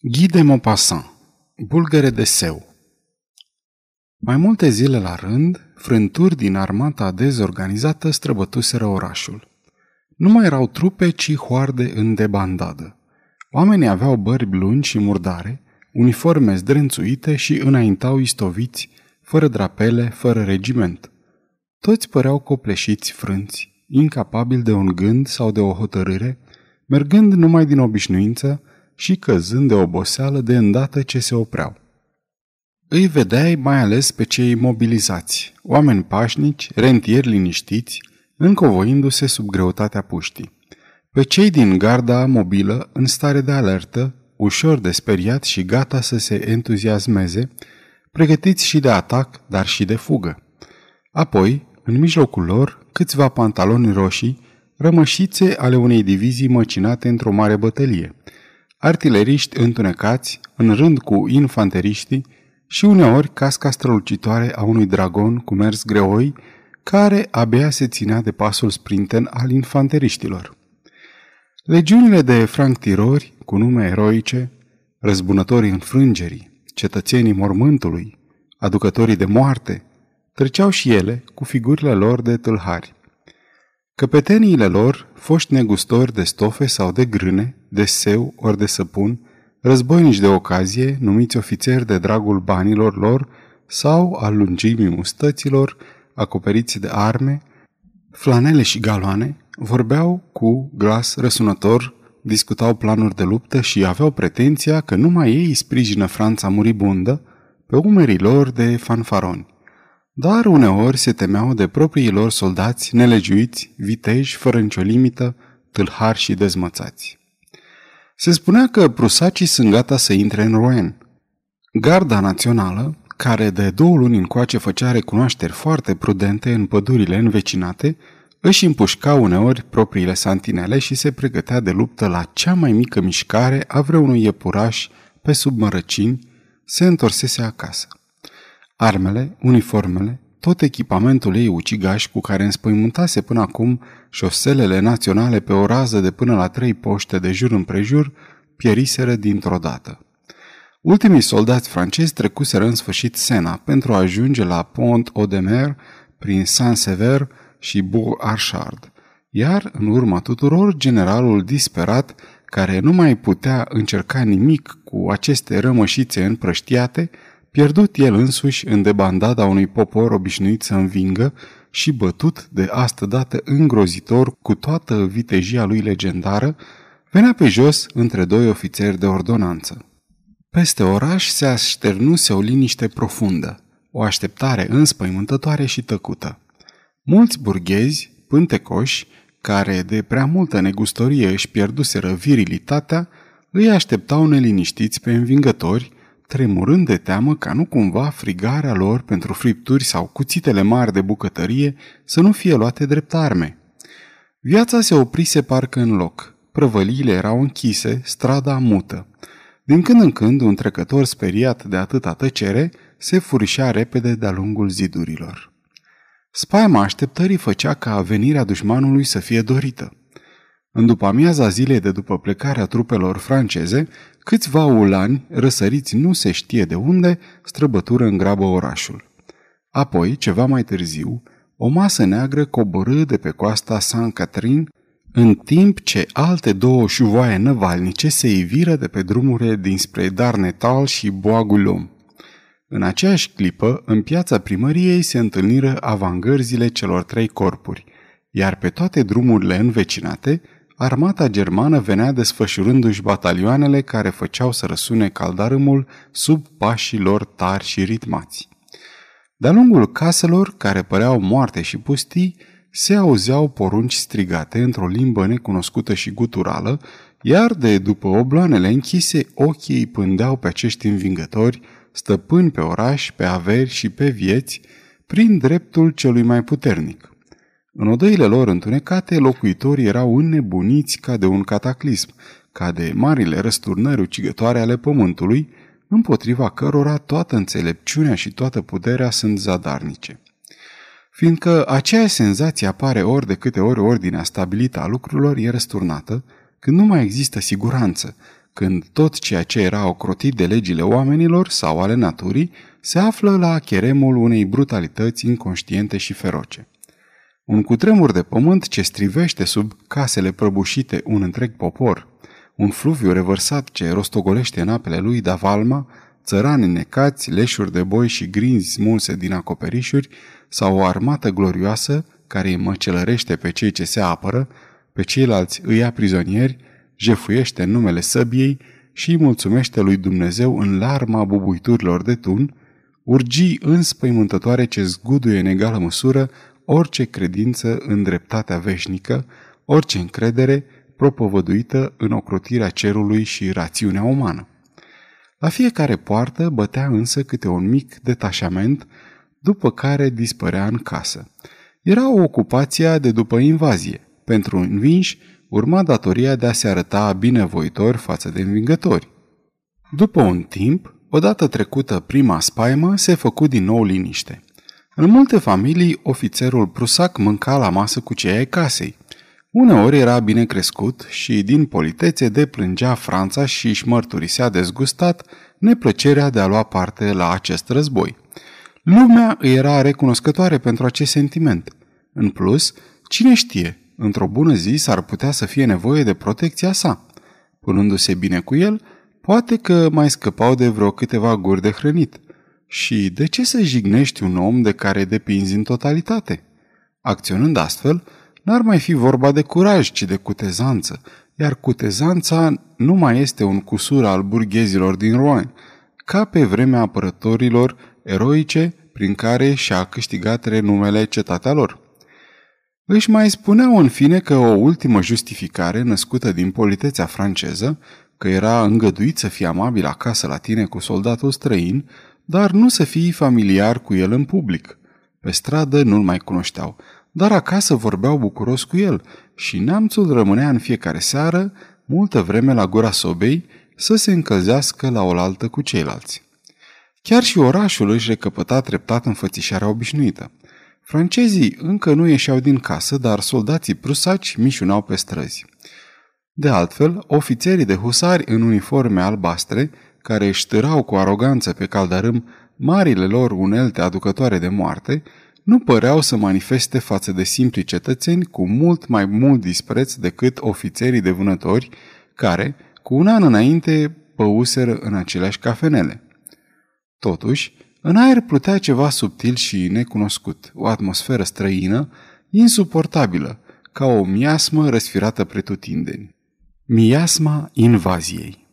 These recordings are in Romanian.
Guy de Maupassant Bulgăre de seu Mai multe zile la rând, frânturi din armata dezorganizată străbătuseră orașul. Nu mai erau trupe, ci hoarde în debandadă. Oamenii aveau bărbi lungi și murdare, uniforme zdrențuite și înaintau istoviți, fără drapele, fără regiment. Toți păreau copleșiți frânți, incapabili de un gând sau de o hotărâre, mergând numai din obișnuință, și căzând de oboseală de îndată ce se opreau. Îi vedeai mai ales pe cei mobilizați, oameni pașnici, rentieri liniștiți, încovoindu-se sub greutatea puștii. Pe cei din garda mobilă, în stare de alertă, ușor de speriat și gata să se entuziasmeze, pregătiți și de atac, dar și de fugă. Apoi, în mijlocul lor, câțiva pantaloni roșii, rămășițe ale unei divizii măcinate într-o mare bătălie – artileriști întunecați, în rând cu infanteriștii, și uneori casca strălucitoare a unui dragon cu mers greoi, care abia se ținea de pasul sprinten al infanteriștilor. Legiunile de franctirori, cu nume eroice, răzbunătorii înfrângerii, cetățenii mormântului, aducătorii de moarte, treceau și ele cu figurile lor de tâlhari. Căpeteniile lor, foști negustori de stofe sau de grâne, de seu ori de săpun, războinici de ocazie, numiți ofițeri de dragul banilor lor sau al lungimii mustăților, acoperiți de arme, flanele și galoane, vorbeau cu glas răsunător, discutau planuri de luptă și aveau pretenția că numai ei sprijină Franța muribundă pe umerii lor de fanfaroni. Dar uneori se temeau de proprii lor soldați nelegiuiți, viteji, fără nicio limită, tâlhari și dezmățați. Se spunea că prusacii sunt gata să intre în Rouen. Garda națională, care de două luni încoace făcea recunoașteri foarte prudente în pădurile învecinate, își împușca uneori propriile santinele și se pregătea de luptă la cea mai mică mișcare a vreunui iepuraș pe sub mărăcini, se întorsese acasă. Armele, uniformele, tot echipamentul ei ucigaș cu care înspăimântase până acum șoselele naționale pe o rază de până la trei poște de jur împrejur, pieriseră dintr-o dată. Ultimii soldați francezi trecuseră în sfârșit Sena pentru a ajunge la Pont Odemer prin Saint-Sever și Bourg-Archard, iar în urma tuturor generalul disperat care nu mai putea încerca nimic cu aceste rămășițe împrăștiate, pierdut el însuși în debandada unui popor obișnuit să învingă și bătut de astă dată îngrozitor cu toată vitejia lui legendară, venea pe jos între doi ofițeri de ordonanță. Peste oraș se așternuse o liniște profundă, o așteptare înspăimântătoare și tăcută. Mulți burghezi, pântecoși, care de prea multă negustorie își pierduseră virilitatea, îi așteptau neliniștiți pe învingători, tremurând de teamă ca nu cumva frigarea lor pentru fripturi sau cuțitele mari de bucătărie să nu fie luate drept arme. Viața se oprise parcă în loc. Prăvăliile erau închise, strada mută. Din când în când, un trecător speriat de atâta tăcere se furișea repede de-a lungul zidurilor. Spaima așteptării făcea ca venirea dușmanului să fie dorită. În după amiaza zilei de după plecarea trupelor franceze, câțiva ulani, răsăriți nu se știe de unde, străbătură în grabă orașul. Apoi, ceva mai târziu, o masă neagră coborâ de pe coasta Saint-Catherine, în timp ce alte două șuvoaie năvalnice se iviră de pe drumurile dinspre Darnetal și Boagulom. În aceeași clipă, în piața primăriei se întâlniră avangărzile celor trei corpuri, iar pe toate drumurile învecinate armata germană venea desfășurându-și batalioanele care făceau să răsune caldarâmul sub pașii lor tari și ritmați. De-a lungul caselor, care păreau moarte și pustii, se auzeau porunci strigate într-o limbă necunoscută și guturală, iar de după obloanele închise, ochii pândeau pe acești învingători, stăpâni pe oraș, pe averi și pe vieți, prin dreptul celui mai puternic. În odăile lor întunecate, locuitorii erau înnebuniți ca de un cataclism, ca de marile răsturnări ucigătoare ale pământului, împotriva cărora toată înțelepciunea și toată puterea sunt zadarnice. Fiindcă aceeași senzație apare ori de câte ori ordinea stabilită a lucrurilor e răsturnată, când nu mai există siguranță, când tot ceea ce era ocrotit de legile oamenilor sau ale naturii se află la cheremul unei brutalități inconștiente și feroce. Un cutremur de pământ ce strivește sub casele prăbușite un întreg popor, un fluviu revărsat ce rostogolește în apele lui Davalma, țărani necați, leșuri de boi și grinzi smulse din acoperișuri, sau o armată glorioasă care îi măcelărește pe cei ce se apără, pe ceilalți îi ia prizonieri, jefuiește în numele săbiei și îi mulțumește lui Dumnezeu în larma bubuiturilor de tun, urgii înspăimântătoare ce zguduie în egală măsură orice credință în dreptatea veșnică, orice încredere propovăduită în ocrotirea cerului și rațiunea umană. La fiecare poartă bătea însă câte un mic detașament, după care dispărea în casă. Era o ocupație de după invazie. Pentru învinși, urma datoria de a se arăta binevoitor față de învingători. După un timp, odată trecută prima spaimă, se făcu din nou liniște. În multe familii, ofițerul prusac mânca la masă cu cei ai casei. Uneori era bine crescut și din politețe deplângea Franța și își mărturisea dezgustat neplăcerea de a lua parte la acest război. Lumea îi era recunoscătoare pentru acest sentiment. În plus, cine știe, într-o bună zi s-ar putea să fie nevoie de protecția sa. Punându-se bine cu el, poate că mai scăpau de vreo câteva guri de hrănit. Și de ce să jignești un om de care depinzi în totalitate? Acționând astfel, n-ar mai fi vorba de curaj, ci de cutezanță, iar cutezanța nu mai este un cusur al burghezilor din Rouen, ca pe vremea apărătorilor eroice prin care și-a câștigat renumele cetatea lor. Își mai spuneau în fine că o ultimă justificare născută din politețea franceză, că era îngăduit să fie amabil acasă la tine cu soldatul străin, dar nu să fii familiar cu el în public. Pe stradă nu-l mai cunoșteau, dar acasă vorbeau bucuros cu el și neamțul rămânea în fiecare seară, multă vreme la gura sobei, să se încălzească la oaltă cu ceilalți. Chiar și orașul își recăpăta treptat înfățișarea obișnuită. Francezii încă nu ieșeau din casă, dar soldații prusaci mișunau pe străzi. De altfel, ofițerii de husari în uniforme albastre, care își târau cu aroganță pe caldarâm marile lor unelte aducătoare de moarte, nu păreau să manifeste față de simpli cetățeni cu mult mai mult dispreț decât ofițerii de vânători, care, cu un an înainte, păuseră în aceleași cafenele. Totuși, în aer plutea ceva subtil și necunoscut, o atmosferă străină, insuportabilă, ca o miasmă răsfirată pretutindeni. Miasma invaziei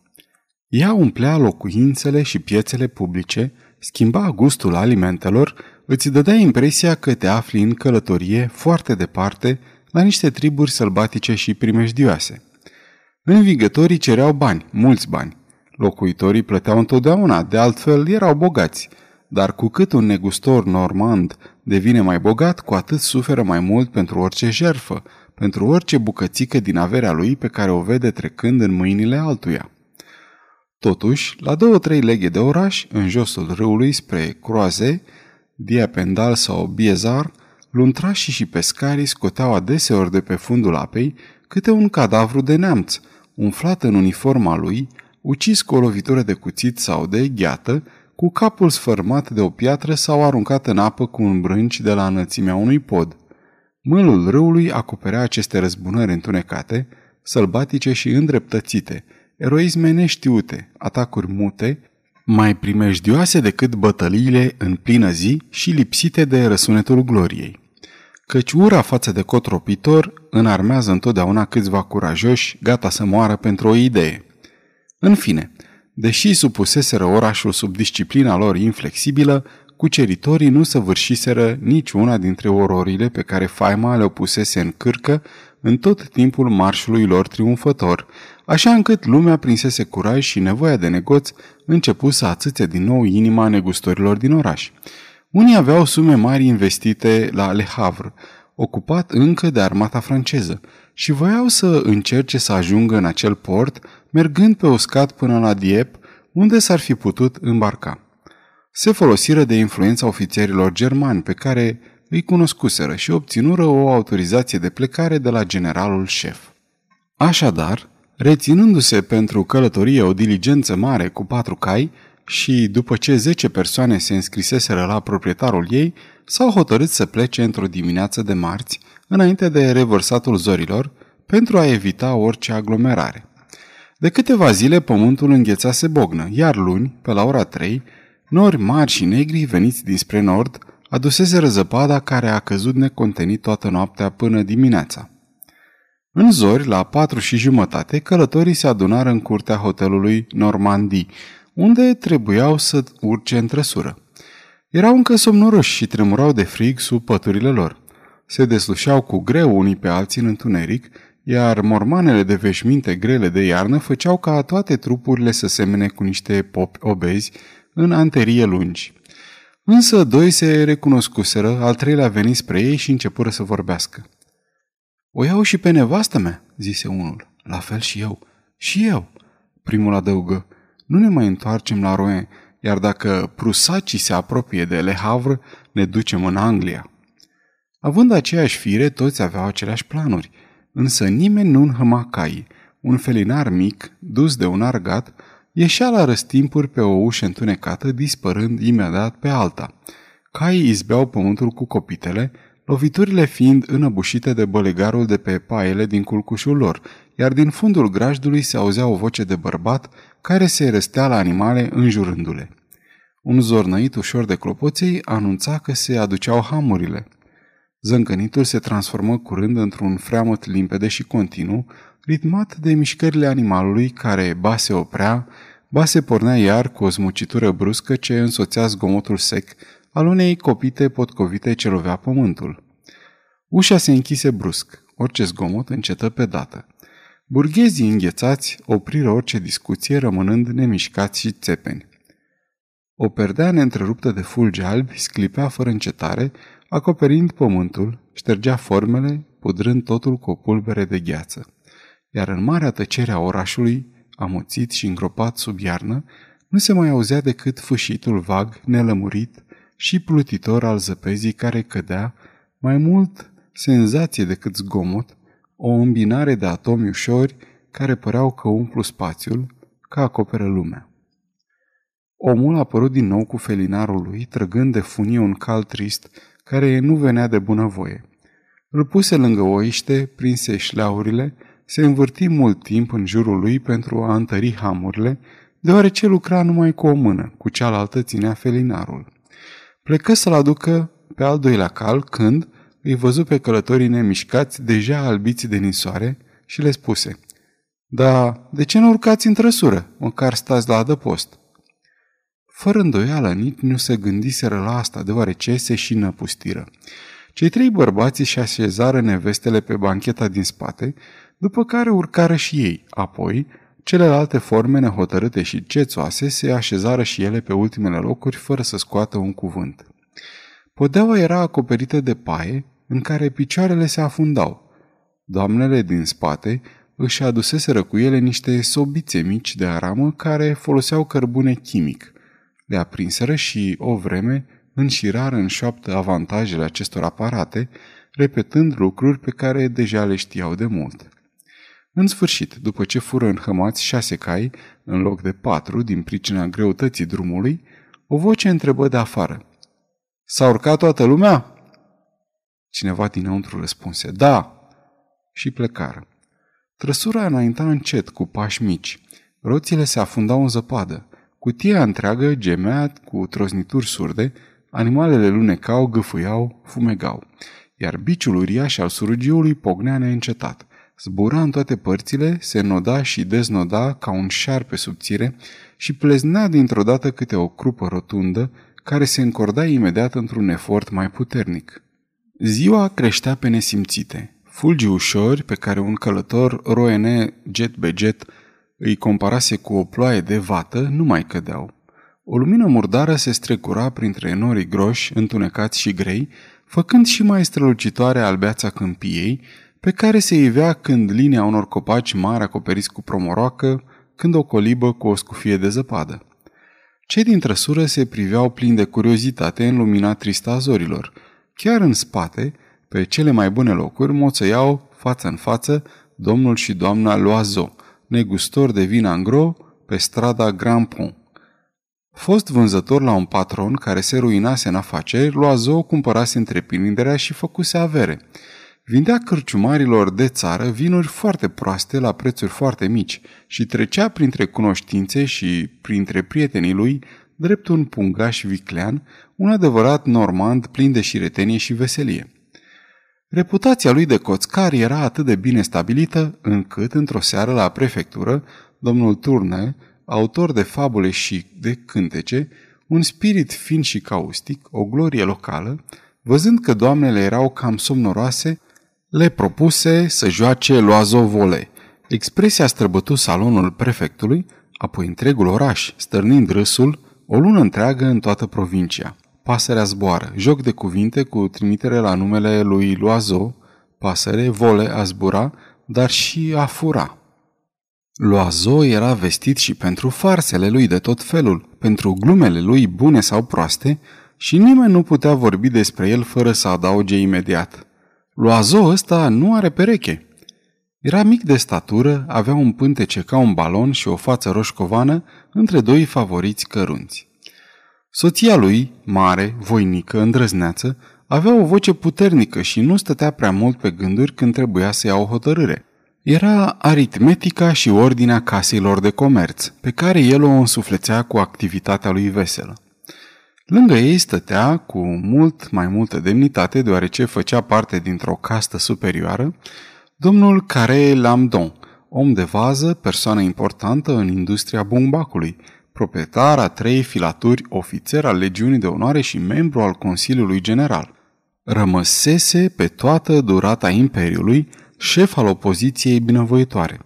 Ea umplea locuințele și piețele publice, schimba gustul alimentelor, îți dădea impresia că te afli în călătorie foarte departe la niște triburi sălbatice și primejdioase. Învigătorii cereau bani, mulți bani. Locuitorii plăteau întotdeauna, de altfel erau bogați – dar cu cât un negustor normand devine mai bogat, cu atât suferă mai mult pentru orice jerfă, pentru orice bucățică din averea lui pe care o vede trecând în mâinile altuia. Totuși, la două-trei leghe de oraș, în josul râului spre Croaze, Diapendal sau Biezar, luntrașii și pescarii scoteau adeseori de pe fundul apei câte un cadavru de neamț, umflat în uniforma lui, ucis cu o lovitură de cuțit sau de gheată, cu capul sfărmat de o piatră sau aruncat în apă cu un brânci de la înălțimea unui pod. Mâlul râului acoperea aceste răzbunări întunecate, sălbatice și îndreptățite, eroisme neștiute, atacuri mute, mai primejdioase decât bătăliile în plină zi și lipsite de răsunetul gloriei. Căci ura față de cotropitor înarmează întotdeauna câțiva curajoși, gata să moară pentru o idee. În fine, Deși supuseseră orașul sub disciplina lor inflexibilă, cuceritorii nu săvârșiseră nici una dintre ororile pe care faima le-o pusese în cârcă în tot timpul marșului lor triumfător, așa încât lumea prinsese curaj și nevoia de negoț începu să atâțe din nou inima negustorilor din oraș. Unii aveau sume mari investite la Le Havre, ocupat încă de armata franceză, și voiau să încerce să ajungă în acel port mergând pe uscat până la Diep, unde s-ar fi putut îmbarca. Se folosiră de influența ofițerilor germani pe care îi cunoscuseră și obținură o autorizație de plecare de la generalul șef. Așadar, Reținându-se pentru călătorie o diligență mare cu patru cai și după ce zece persoane se înscriseseră la proprietarul ei, s-au hotărât să plece într-o dimineață de marți, înainte de revărsatul zorilor, pentru a evita orice aglomerare. De câteva zile pământul înghețase bognă, iar luni, pe la ora 3, nori mari și negri veniți dinspre nord adusese răzăpada care a căzut necontenit toată noaptea până dimineața. În zori, la patru și jumătate, călătorii se adunară în curtea hotelului Normandie, unde trebuiau să urce în trăsură. Erau încă somnoroși și tremurau de frig sub păturile lor. Se deslușeau cu greu unii pe alții în întuneric, iar mormanele de veșminte grele de iarnă făceau ca toate trupurile să semene cu niște popi obezi în anterie lungi. Însă doi se recunoscuseră, al treilea veni spre ei și începură să vorbească. O iau și pe nevastă mea, zise unul. La fel și eu. Și eu. Primul adăugă. Nu ne mai întoarcem la Rouen, iar dacă prusacii se apropie de Le Havre, ne ducem în Anglia. Având aceeași fire, toți aveau aceleași planuri, însă nimeni nu înhăma cai. Un felinar mic, dus de un argat, ieșea la răstimpuri pe o ușă întunecată, dispărând imediat pe alta. Caii izbeau pământul cu copitele, loviturile fiind înăbușite de bălegarul de pe paiele din culcușul lor, iar din fundul grajdului se auzea o voce de bărbat care se răstea la animale înjurându-le. Un zornăit ușor de clopoței anunța că se aduceau hamurile. Zâncănitul se transformă curând într-un freamăt limpede și continuu, ritmat de mișcările animalului care ba se oprea, ba se pornea iar cu o zmucitură bruscă ce însoțea zgomotul sec al unei copite potcovite ce lovea pământul. Ușa se închise brusc, orice zgomot încetă pe dată. Burghezii înghețați opriră orice discuție, rămânând nemișcați și țepeni. O perdea neîntreruptă de fulgi albi sclipea fără încetare, acoperind pământul, ștergea formele, pudrând totul cu o pulbere de gheață. Iar în marea tăcere a orașului, amuțit și îngropat sub iarnă, nu se mai auzea decât fâșitul vag, nelămurit și plutitor al zăpezii care cădea, mai mult senzație decât zgomot, o îmbinare de atomi ușori care păreau că umplu spațiul, că acoperă lumea. Omul a apărut din nou cu felinarul lui, trăgând de funie un cal trist, care nu venea de bunăvoie. Îl puse lângă oiște, prinse șleaurile, se învârti mult timp în jurul lui pentru a întări hamurile, deoarece lucra numai cu o mână, cu cealaltă ținea felinarul. Plecă să-l aducă pe al doilea cal când îi văzu pe călătorii nemișcați, deja albiți de ninsoare, și le spuse Da, de ce nu urcați în trăsură, măcar stați la adăpost?" Fără îndoială, nici nu se gândiseră la asta, deoarece se și năpustiră. Cei trei bărbați și așezară nevestele pe bancheta din spate, după care urcară și ei. Apoi, celelalte forme nehotărâte și cețoase se așezară și ele pe ultimele locuri fără să scoată un cuvânt. Podeaua era acoperită de paie, în care picioarele se afundau. Doamnele din spate își aduseseră cu ele niște sobițe mici de aramă care foloseau cărbune chimic. Le aprinseră și, o vreme, înșirară în șoaptă avantajele acestor aparate, repetând lucruri pe care deja le știau de mult. În sfârșit, după ce fură înhămați șase cai, în loc de patru, din pricina greutății drumului, o voce întrebă de afară. S-a urcat toată lumea?" Cineva dinăuntru răspunse, da, și plecară. Trăsura înainta încet, cu pași mici. Roțile se afundau în zăpadă. Cutia întreagă gemea cu troznituri surde, animalele lunecau, gâfâiau, fumegau. Iar biciul uriaș al surugiului pognea neîncetat. Zbura în toate părțile, se noda și deznoda ca un șarpe subțire și pleznea dintr-o dată câte o crupă rotundă, care se încorda imediat într-un efort mai puternic. Ziua creștea pe nesimțite. Fulgi ușori pe care un călător roene jet be jet îi comparase cu o ploaie de vată nu mai cădeau. O lumină murdară se strecura printre norii groși, întunecați și grei, făcând și mai strălucitoare albeața câmpiei, pe care se ivea când linia unor copaci mari acoperiți cu promoroacă, când o colibă cu o scufie de zăpadă. Cei din trăsură se priveau plini de curiozitate în lumina tristă a zorilor – Chiar în spate, pe cele mai bune locuri, moțăiau față în față domnul și doamna Loazo, negustor de vin angro, pe strada Grand Pont. Fost vânzător la un patron care se ruinase în afaceri, Loazo cumpărase întreprinderea și făcuse avere. Vindea cârciumarilor de țară vinuri foarte proaste la prețuri foarte mici și trecea printre cunoștințe și printre prietenii lui drept un pungaș viclean, un adevărat normand plin de șiretenie și veselie. Reputația lui de coțcar era atât de bine stabilită, încât, într-o seară la prefectură, domnul Turne, autor de fabule și de cântece, un spirit fin și caustic, o glorie locală, văzând că doamnele erau cam somnoroase, le propuse să joace loazo vole. Expresia străbătu salonul prefectului, apoi întregul oraș, stârnind râsul, o lună întreagă în toată provincia. Pasărea zboară, joc de cuvinte cu trimitere la numele lui Loazo, pasăre, vole, a zbura, dar și a fura. Loazo era vestit și pentru farsele lui de tot felul, pentru glumele lui bune sau proaste, și nimeni nu putea vorbi despre el fără să adauge imediat. Loazo ăsta nu are pereche. Era mic de statură, avea un pântece ca un balon și o față roșcovană între doi favoriți cărunți. Soția lui, mare, voinică, îndrăzneață, avea o voce puternică și nu stătea prea mult pe gânduri când trebuia să ia o hotărâre. Era aritmetica și ordinea caselor de comerț, pe care el o însuflețea cu activitatea lui veselă. Lângă ei stătea, cu mult mai multă demnitate, deoarece făcea parte dintr-o castă superioară, domnul Care Lamdon, om de vază, persoană importantă în industria bumbacului, proprietar a trei filaturi, ofițer al legiunii de onoare și membru al Consiliului General. Rămăsese pe toată durata Imperiului șef al opoziției binevoitoare,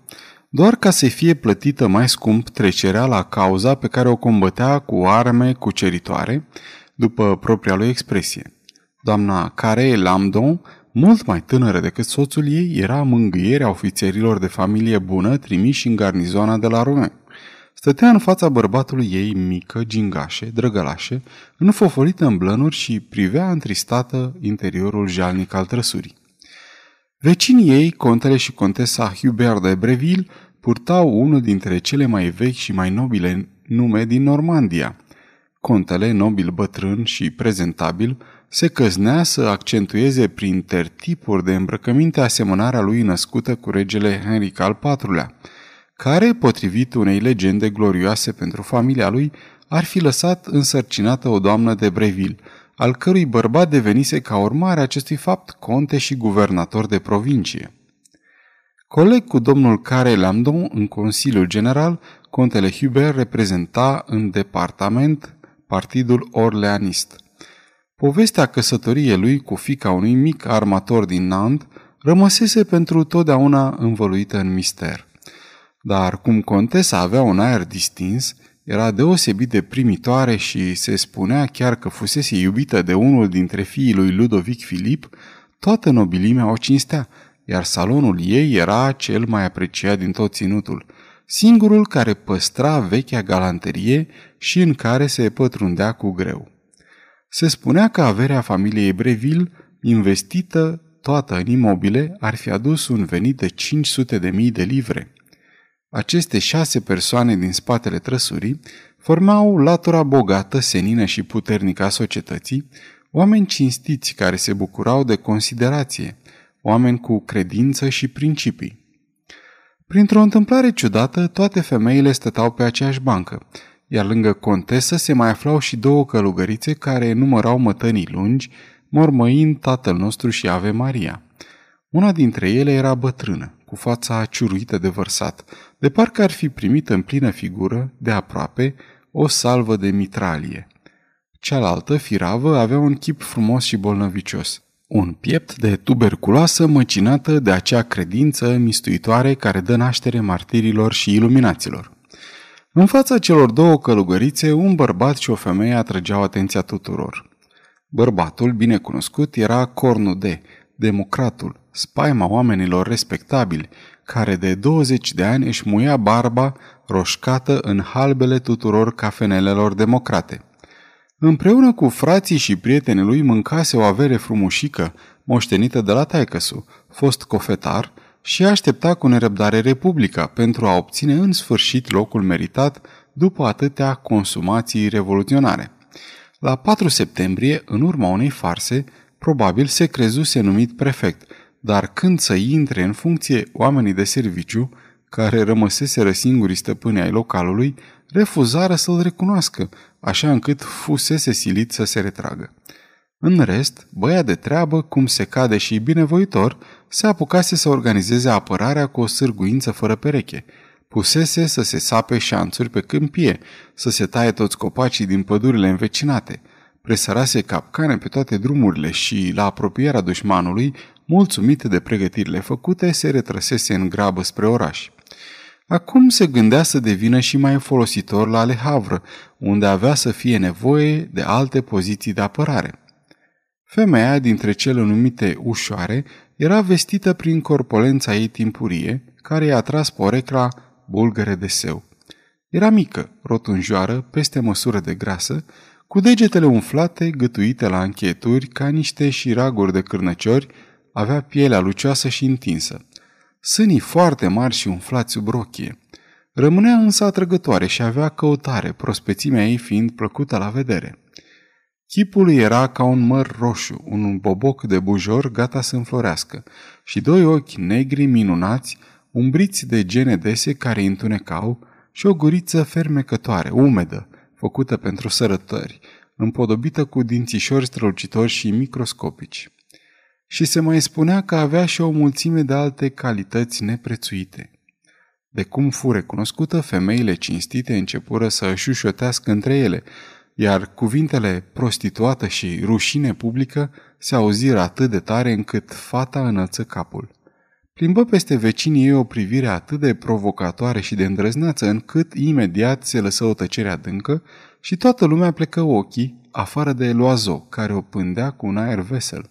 doar ca să fie plătită mai scump trecerea la cauza pe care o combătea cu arme cuceritoare, după propria lui expresie. Doamna Care Lamdon, mult mai tânără decât soțul ei, era mângâierea ofițerilor de familie bună trimiși în garnizoana de la Rouen. Stătea în fața bărbatului ei mică, gingașe, drăgălașe, înfofolită în blănuri și privea întristată interiorul jalnic al trăsurii. Vecinii ei, contele și contesa Hubert de Breville, purtau unul dintre cele mai vechi și mai nobile nume din Normandia. Contele, nobil bătrân și prezentabil, se căznea să accentueze prin tertipuri de îmbrăcăminte asemănarea lui născută cu regele Henric al IV-lea, care, potrivit unei legende glorioase pentru familia lui, ar fi lăsat însărcinată o doamnă de Breville, al cărui bărbat devenise ca urmare a acestui fapt conte și guvernator de provincie. Coleg cu domnul Care Lamdon în Consiliul General, contele Hubert reprezenta în departament partidul orleanist. Povestea căsătoriei lui cu fica unui mic armator din Nantes rămăsese pentru totdeauna învăluită în mister. Dar cum contesa avea un aer distins, era deosebit de primitoare și se spunea chiar că fusese iubită de unul dintre fiii lui Ludovic Filip, toată nobilimea o cinstea, iar salonul ei era cel mai apreciat din tot ținutul, singurul care păstra vechea galanterie și în care se pătrundea cu greu. Se spunea că averea familiei Breville, investită toată în imobile, ar fi adus un venit de 500 de mii de livre. Aceste șase persoane din spatele trăsurii formau latura bogată, senină și puternică a societății, oameni cinstiți care se bucurau de considerație, oameni cu credință și principii. Printr-o întâmplare ciudată, toate femeile stăteau pe aceeași bancă, iar lângă contesă se mai aflau și două călugărițe care numărau mătănii lungi, mormăind Tatăl nostru și Ave Maria. Una dintre ele era bătrână, cu fața ciuruită de vărsat, de parcă ar fi primit în plină figură, de aproape, o salvă de mitralie. Cealaltă, firavă, avea un chip frumos și bolnăvicios. Un piept de tuberculoasă măcinată de acea credință mistuitoare care dă naștere martirilor și iluminaților. În fața celor două călugărițe, un bărbat și o femeie atrăgeau atenția tuturor. Bărbatul, bine cunoscut, era Cornude, democratul, spaima oamenilor respectabili, care de 20 de ani își muia barba roșcată în halbele tuturor cafenelelor democrate. Împreună cu frații și prietenii lui mâncase o avere frumușică, moștenită de la taicăsu, fost cofetar, și aștepta cu nerăbdare Republica pentru a obține în sfârșit locul meritat după atâtea consumații revoluționare. La 4 septembrie, în urma unei farse, probabil se crezuse numit prefect, dar când să intre în funcție oamenii de serviciu, care rămăseseră singurii stăpâni ai localului, refuzară să-l recunoască, așa încât fusese silit să se retragă. În rest, băia de treabă, cum se cade și binevoitor, se apucase să organizeze apărarea cu o sârguință fără pereche. Pusese să se sape șanțuri pe câmpie, să se taie toți copacii din pădurile învecinate. Presărase capcane pe toate drumurile și, la apropierea dușmanului, mulțumit de pregătirile făcute, se retrăsese în grabă spre oraș. Acum se gândea să devină și mai folositor la Le Havre, unde avea să fie nevoie de alte poziții de apărare. Femeia dintre cele numite ușoare era vestită prin corpolența ei timpurie, care i-a tras porecla bulgăre de seu. Era mică, rotunjoară, peste măsură de grasă, cu degetele umflate, gătuite la închieturi ca niște șiraguri de cârnăciori, avea pielea lucioasă și întinsă. Sânii foarte mari și umflați sub rochie. Rămânea însă atrăgătoare și avea căutare, prospețimea ei fiind plăcută la vedere. Chipul era ca un măr roșu, un boboc de bujor gata să înflorească, și doi ochi negri minunați, umbriți de gene dese care întunecau, și o guriță fermecătoare, umedă, făcută pentru sărătări, împodobită cu dințișori strălucitori și microscopici. Și se mai spunea că avea și o mulțime de alte calități neprețuite. De cum fu recunoscută, femeile cinstite începură să își ușotească între ele, iar cuvintele prostituată și rușine publică se auziră atât de tare încât fata înălță capul. Plimbă peste vecinii ei o privire atât de provocatoare și de îndrăznață încât imediat se lăsă o tăcere adâncă și toată lumea plecă ochii, afară de Loazo, care o pândea cu un aer vesel.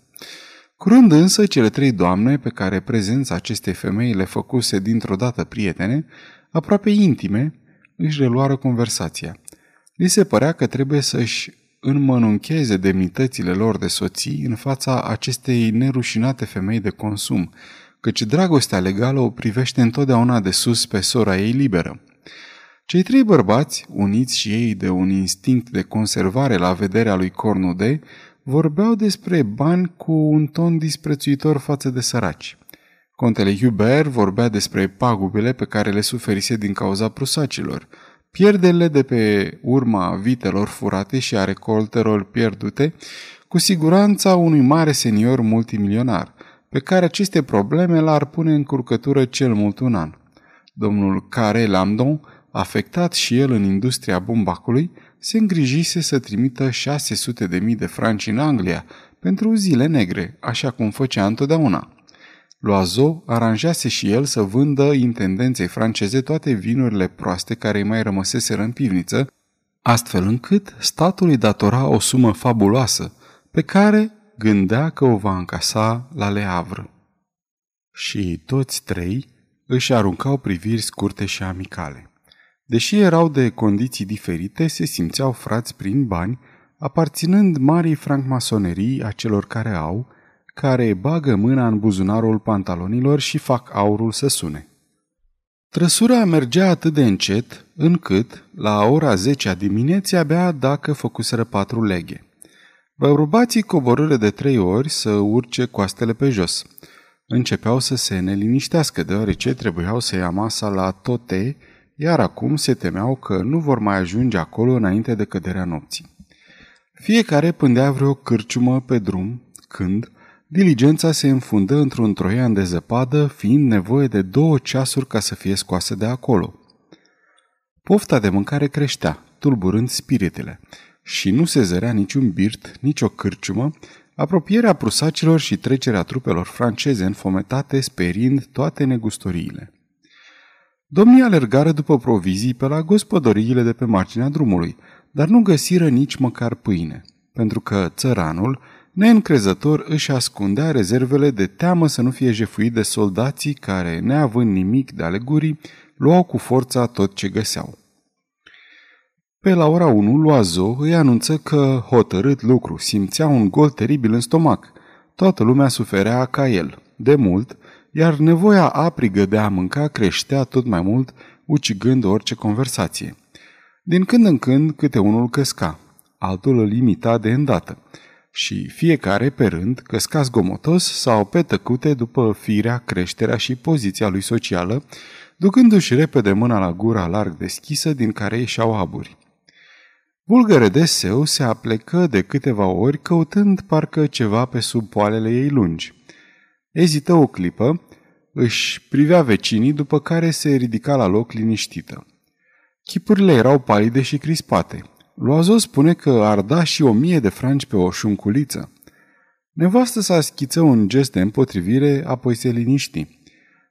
Curând însă, cele trei doamne, pe care prezența acestei femei le făcuse dintr-o dată prietene, aproape intime, își reluară conversația. Li se părea că trebuie să-și înmănuncheze demnitățile lor de soții în fața acestei nerușinate femei de consum, căci dragostea legală o privește întotdeauna de sus pe sora ei liberă. Cei trei bărbați, uniți și ei de un instinct de conservare la vederea lui Cornude, vorbeau despre bani cu un ton disprețuitor față de săraci. Contele Hubert vorbea despre pagubele pe care le suferise din cauza prusacilor, pierderile de pe urma vitelor furate și a recoltelor pierdute, cu siguranța unui mare senior multimilionar, pe care aceste probleme l-ar pune în curcătură cel mult un an. Domnul Care Lamdon, afectat și el în industria bumbacului, se îngrijise să trimită 600 de mii de franci în Anglia pentru zile negre, așa cum făcea întotdeauna. Loazo aranjase și el să vândă intendenței franceze toate vinurile proaste care îi mai rămăseseră în pivniță, astfel încât statul îi datora o sumă fabuloasă, pe care gândea că o va încasa la Leavră. Și toți trei își aruncau priviri scurte și amicale. Deși erau de condiții diferite, se simțeau frați prin bani, aparținând marii francmasonerii a celor care au, care bagă mâna în buzunarul pantalonilor și fac aurul să sune. Trăsura mergea atât de încet, încât, la ora 10 a dimineții, abia dacă făcuseră patru leghe. Bărbații coborâre de trei ori să urce coastele pe jos. Începeau să se neliniștească, deoarece trebuiau să ia masa la tote, iar acum se temeau că nu vor mai ajunge acolo înainte de căderea nopții. Fiecare pândea vreo cârciumă pe drum, când diligența se înfundă într-un troian de zăpadă, fiind nevoie de două ceasuri ca să fie scoasă de acolo. Pofta de mâncare creștea, tulburând spiritele, și nu se zărea niciun birt, nicio cârciumă, apropierea prusacilor și trecerea trupelor franceze înfometate sperind toate negustoriile. Domnii alergară după provizii pe la gospodăriile de pe marginea drumului, dar nu găsiră nici măcar pâine, pentru că țăranul, neîncrezător, își ascundea rezervele de teamă să nu fie jefuit de soldații care, neavând nimic de alegurii, luau cu forța tot ce găseau. Pe la ora 1, Loazo îi anunță că, hotărât lucru, simțea un gol teribil în stomac. Toată lumea suferea ca el. De mult, iar nevoia aprigă de a mânca creștea tot mai mult, ucigând orice conversație. Din când în când, câte unul căsca, altul îl imita de îndată și fiecare pe rând căsca zgomotos sau pe tăcute după firea, creșterea și poziția lui socială, ducându-și repede mâna la gura larg deschisă din care ieșeau aburi. Bulgăre de seu se aplecă de câteva ori căutând parcă ceva pe sub poalele ei lungi. Ezită o clipă, își privea vecinii, după care se ridica la loc liniștită. Chipurile erau palide și crispate. Loazo spune că ar da și o mie de franci pe o șunculiță. Nevastă s-a schiță un gest de împotrivire, apoi se liniști.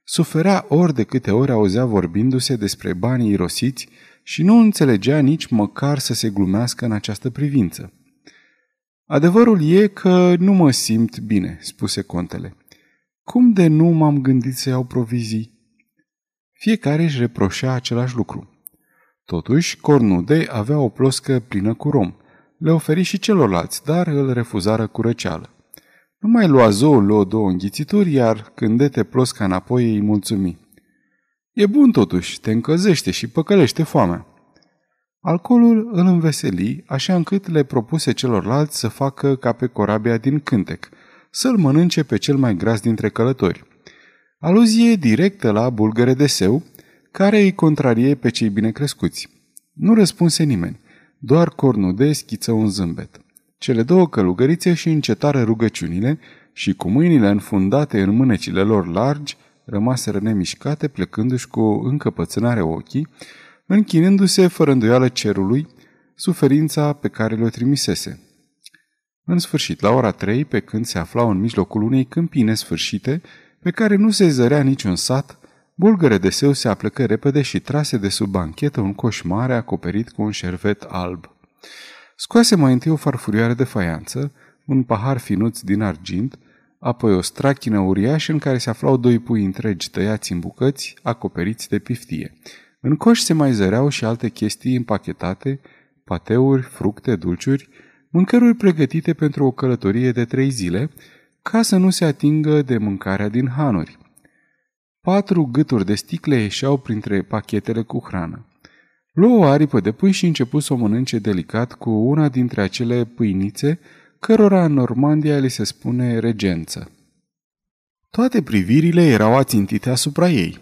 Suferea ori de câte ori auzea vorbindu-se despre banii irosiți și nu înțelegea nici măcar să se glumească în această privință. Adevărul e că nu mă simt bine, spuse contele. Cum de nu m-am gândit să iau provizii? Fiecare își reproșea același lucru. Totuși, Cornude avea o ploscă plină cu rom. Le oferi și celorlalți, dar îl refuzară cu răceală. Numai lua zoul luă două înghițituri, iar când dete plosca înapoi îi mulțumi. E bun totuși, te încălzește și păcălește foamea. Alcoolul îl înveseli, așa încât le propuse celorlalți să facă ca pe corabia din cântec, să-l mănânce pe cel mai gras dintre călători. Aluzie directă la bulgăre de seu, care îi contrarie pe cei bine crescuți. Nu răspunse nimeni, doar Cornude schiță un zâmbet. Cele două călugărițe și încetară rugăciunile și cu mâinile înfundate în mânecile lor largi, rămaseră nemișcate, plecându-și cu încăpățânare ochii, închinându-se fără îndoială cerului, suferința pe care le-o trimisese. În sfârșit, la ora trei, pe când se aflau în mijlocul unei câmpine sfârșite, pe care nu se zărea niciun sat, bulgăre de seu se aplecă repede și trase de sub banchetă un coș mare acoperit cu un șervet alb. Scoase mai întâi o farfurioară de faianță, un pahar finuț din argint, apoi o strachină uriașă în care se aflau doi pui întregi tăiați în bucăți, acoperiți de piftie. În coș se mai zăreau și alte chestii împachetate, pateuri, fructe, dulciuri, mâncăruri pregătite pentru o călătorie de trei zile, ca să nu se atingă de mâncarea din hanuri. Patru gâturi de sticle ieșeau printre pachetele cu hrană. Luă o aripă de pui și început să o mănânce delicat cu una dintre acele pâinițe cărora în Normandia li se spune regență. Toate privirile erau ațintite asupra ei.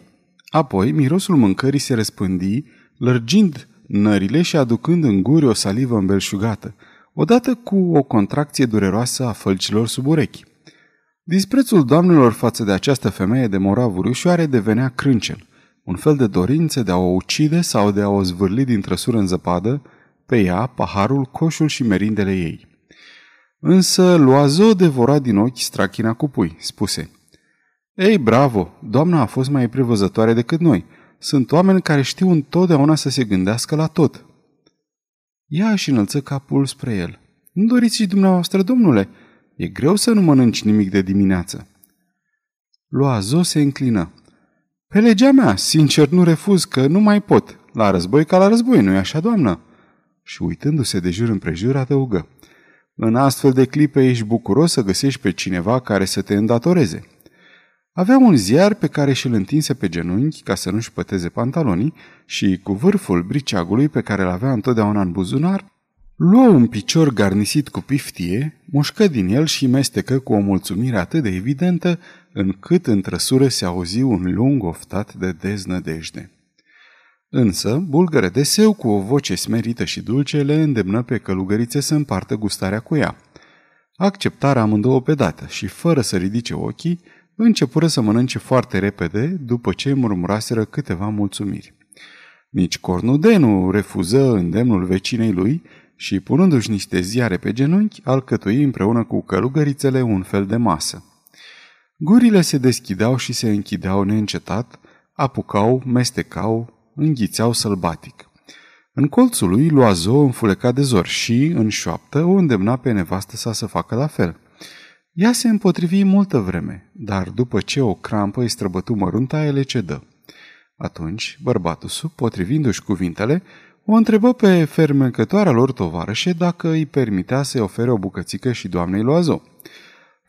Apoi, mirosul mâncării se răspândi, lărgind nările și aducând în guri o salivă îmbelșugată, odată cu o contracție dureroasă a fălcilor sub urechi. Disprețul doamnelor față de această femeie de moravuri ușoare devenea crâncen, un fel de dorință de a o ucide sau de a o zvârli din trăsură în zăpadă, pe ea, paharul, coșul și merindele ei. Însă Loazo devora din ochi strachina cu pui, spuse. Ei, bravo, doamna a fost mai prevăzătoare decât noi. Sunt oameni care știu întotdeauna să se gândească la tot. Ea își înălță capul spre el. Nu doriți și dumneavoastră, domnule? E greu să nu mănânci nimic de dimineață. Loazo se înclină. Pe legea mea, sincer nu refuz că nu mai pot. La război ca la război, nu-i așa, doamnă? Și uitându-se de jur împrejur, adăugă. În astfel de clipe ești bucuros să găsești pe cineva care să te îndatoreze. Avea un ziar pe care și-l întinse pe genunchi ca să nu-și păteze pantalonii și, cu vârful briceagului pe care îl avea întotdeauna în buzunar, luă un picior garnisit cu piftie, mușcă din el și mestecă cu o mulțumire atât de evidentă, încât în trăsură se auzi un lung oftat de deznădejde. Însă, bulgăre de seu, cu o voce smerită și dulce, le îndemnă pe călugărițe să împartă gustarea cu ea. Acceptarea amândouă pe dată și, fără să ridice ochii, începură să mănânce foarte repede, după ce murmuraseră câteva mulțumiri. Nici Cornude nu refuză îndemnul vecinei lui și, punându-și niște ziare pe genunchi, alcătui împreună cu călugărițele un fel de masă. Gurile se deschideau și se închideau neîncetat, apucau, mestecau, înghițeau sălbatic. În colțul lui lua zoo înfulecat de zor și, în șoaptă, o îndemna pe nevastă sa să facă la fel. Ea se împotrivi multă vreme, dar după ce o crampă îi străbătu mărunta, ele cedă. Atunci, bărbatul sub, potrivindu-și cuvintele, o întrebă pe fermecătoarea lor tovarășe dacă îi permitea să-i ofere o bucățică și doamnei Loazo.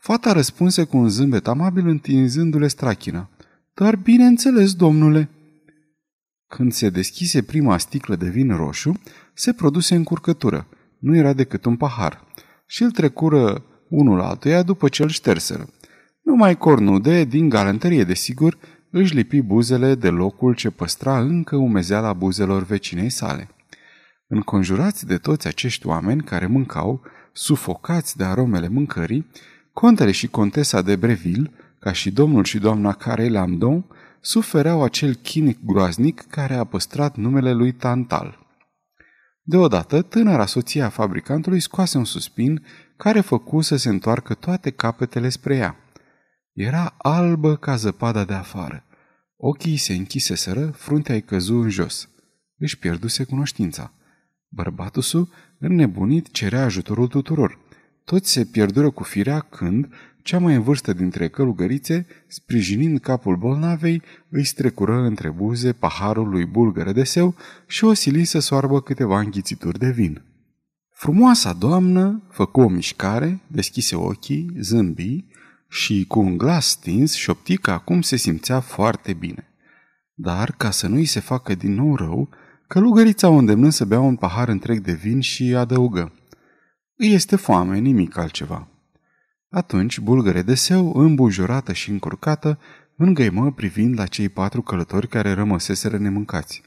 Fata răspunse cu un zâmbet amabil întinzându-le strachina. Dar bineînțeles, domnule. Când se deschise prima sticlă de vin roșu, se produse încurcătură. Nu era decât un pahar. Și îl trecură unul altuia după ce îl șterseră. Numai cornude, din galanterie desigur, își lipi buzele de locul ce păstra încă umezeala buzelor vecinei sale. Înconjurați de toți acești oameni care mâncau, sufocați de aromele mâncării, contele și contesa de Breville, ca și domnul și doamna Carey Lamdon, sufereau acel chinic groaznic care a păstrat numele lui Tantal. Deodată, tânăra soția a fabricantului scoase un suspin care făcu să se întoarcă toate capetele spre ea. Era albă ca zăpada de afară. Ochii se închiseseră, fruntea îi căzu în jos. Își pierduse cunoștința. Bărbatusul, înnebunit, cerea ajutorul tuturor. Toți se pierdură cu firea când, cea mai în vârstă dintre călugărițe, sprijinind capul bolnavei, îi strecură între buze paharul lui bulgăre de seu și o sili să soarbă câteva înghițituri de vin. Frumoasa doamnă făcu o mișcare, deschise ochii, zâmbi și cu un glas stins șopti că acum se simțea foarte bine. Dar, ca să nu-i se facă din nou rău, călugărița o îndemnă să bea un pahar întreg de vin și adăugă. Îi este foame, nimic altceva. Atunci, bulgăre de seu, îmbujurată și încurcată, îngăimă privind la cei patru călători care rămăseseră nemâncați.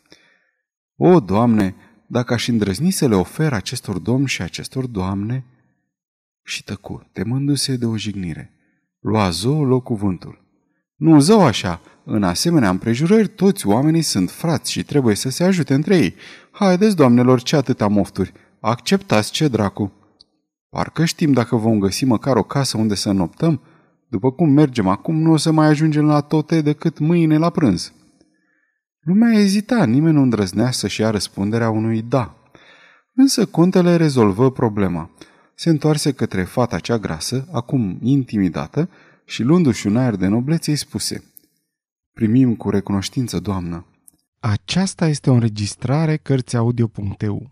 O, Doamne, dacă aș îndrăzni să le ofer acestor domni și acestor doamne... Și tăcu, temându-se de o jignire. Lua zou loc cuvântul. Nu zău așa, în asemenea împrejurări, toți oamenii sunt frați și trebuie să se ajute între ei. Haideți, doamnelor, ce atâta mofturi. Acceptați ce dracu. Parcă știm dacă vom găsi măcar o casă unde să noptăm. După cum mergem acum, nu o să mai ajungem la toate decât mâine la prânz. Lumea ezita, nimeni nu îndrăznea să-și ia răspunderea unui da. Însă contele rezolvă problema. Se întoarse către fata cea grasă, acum intimidată, și luându-și un aer de noblețe îi spuse Primim cu recunoștință, doamnă. Aceasta este o înregistrare Cărțiaudio.eu.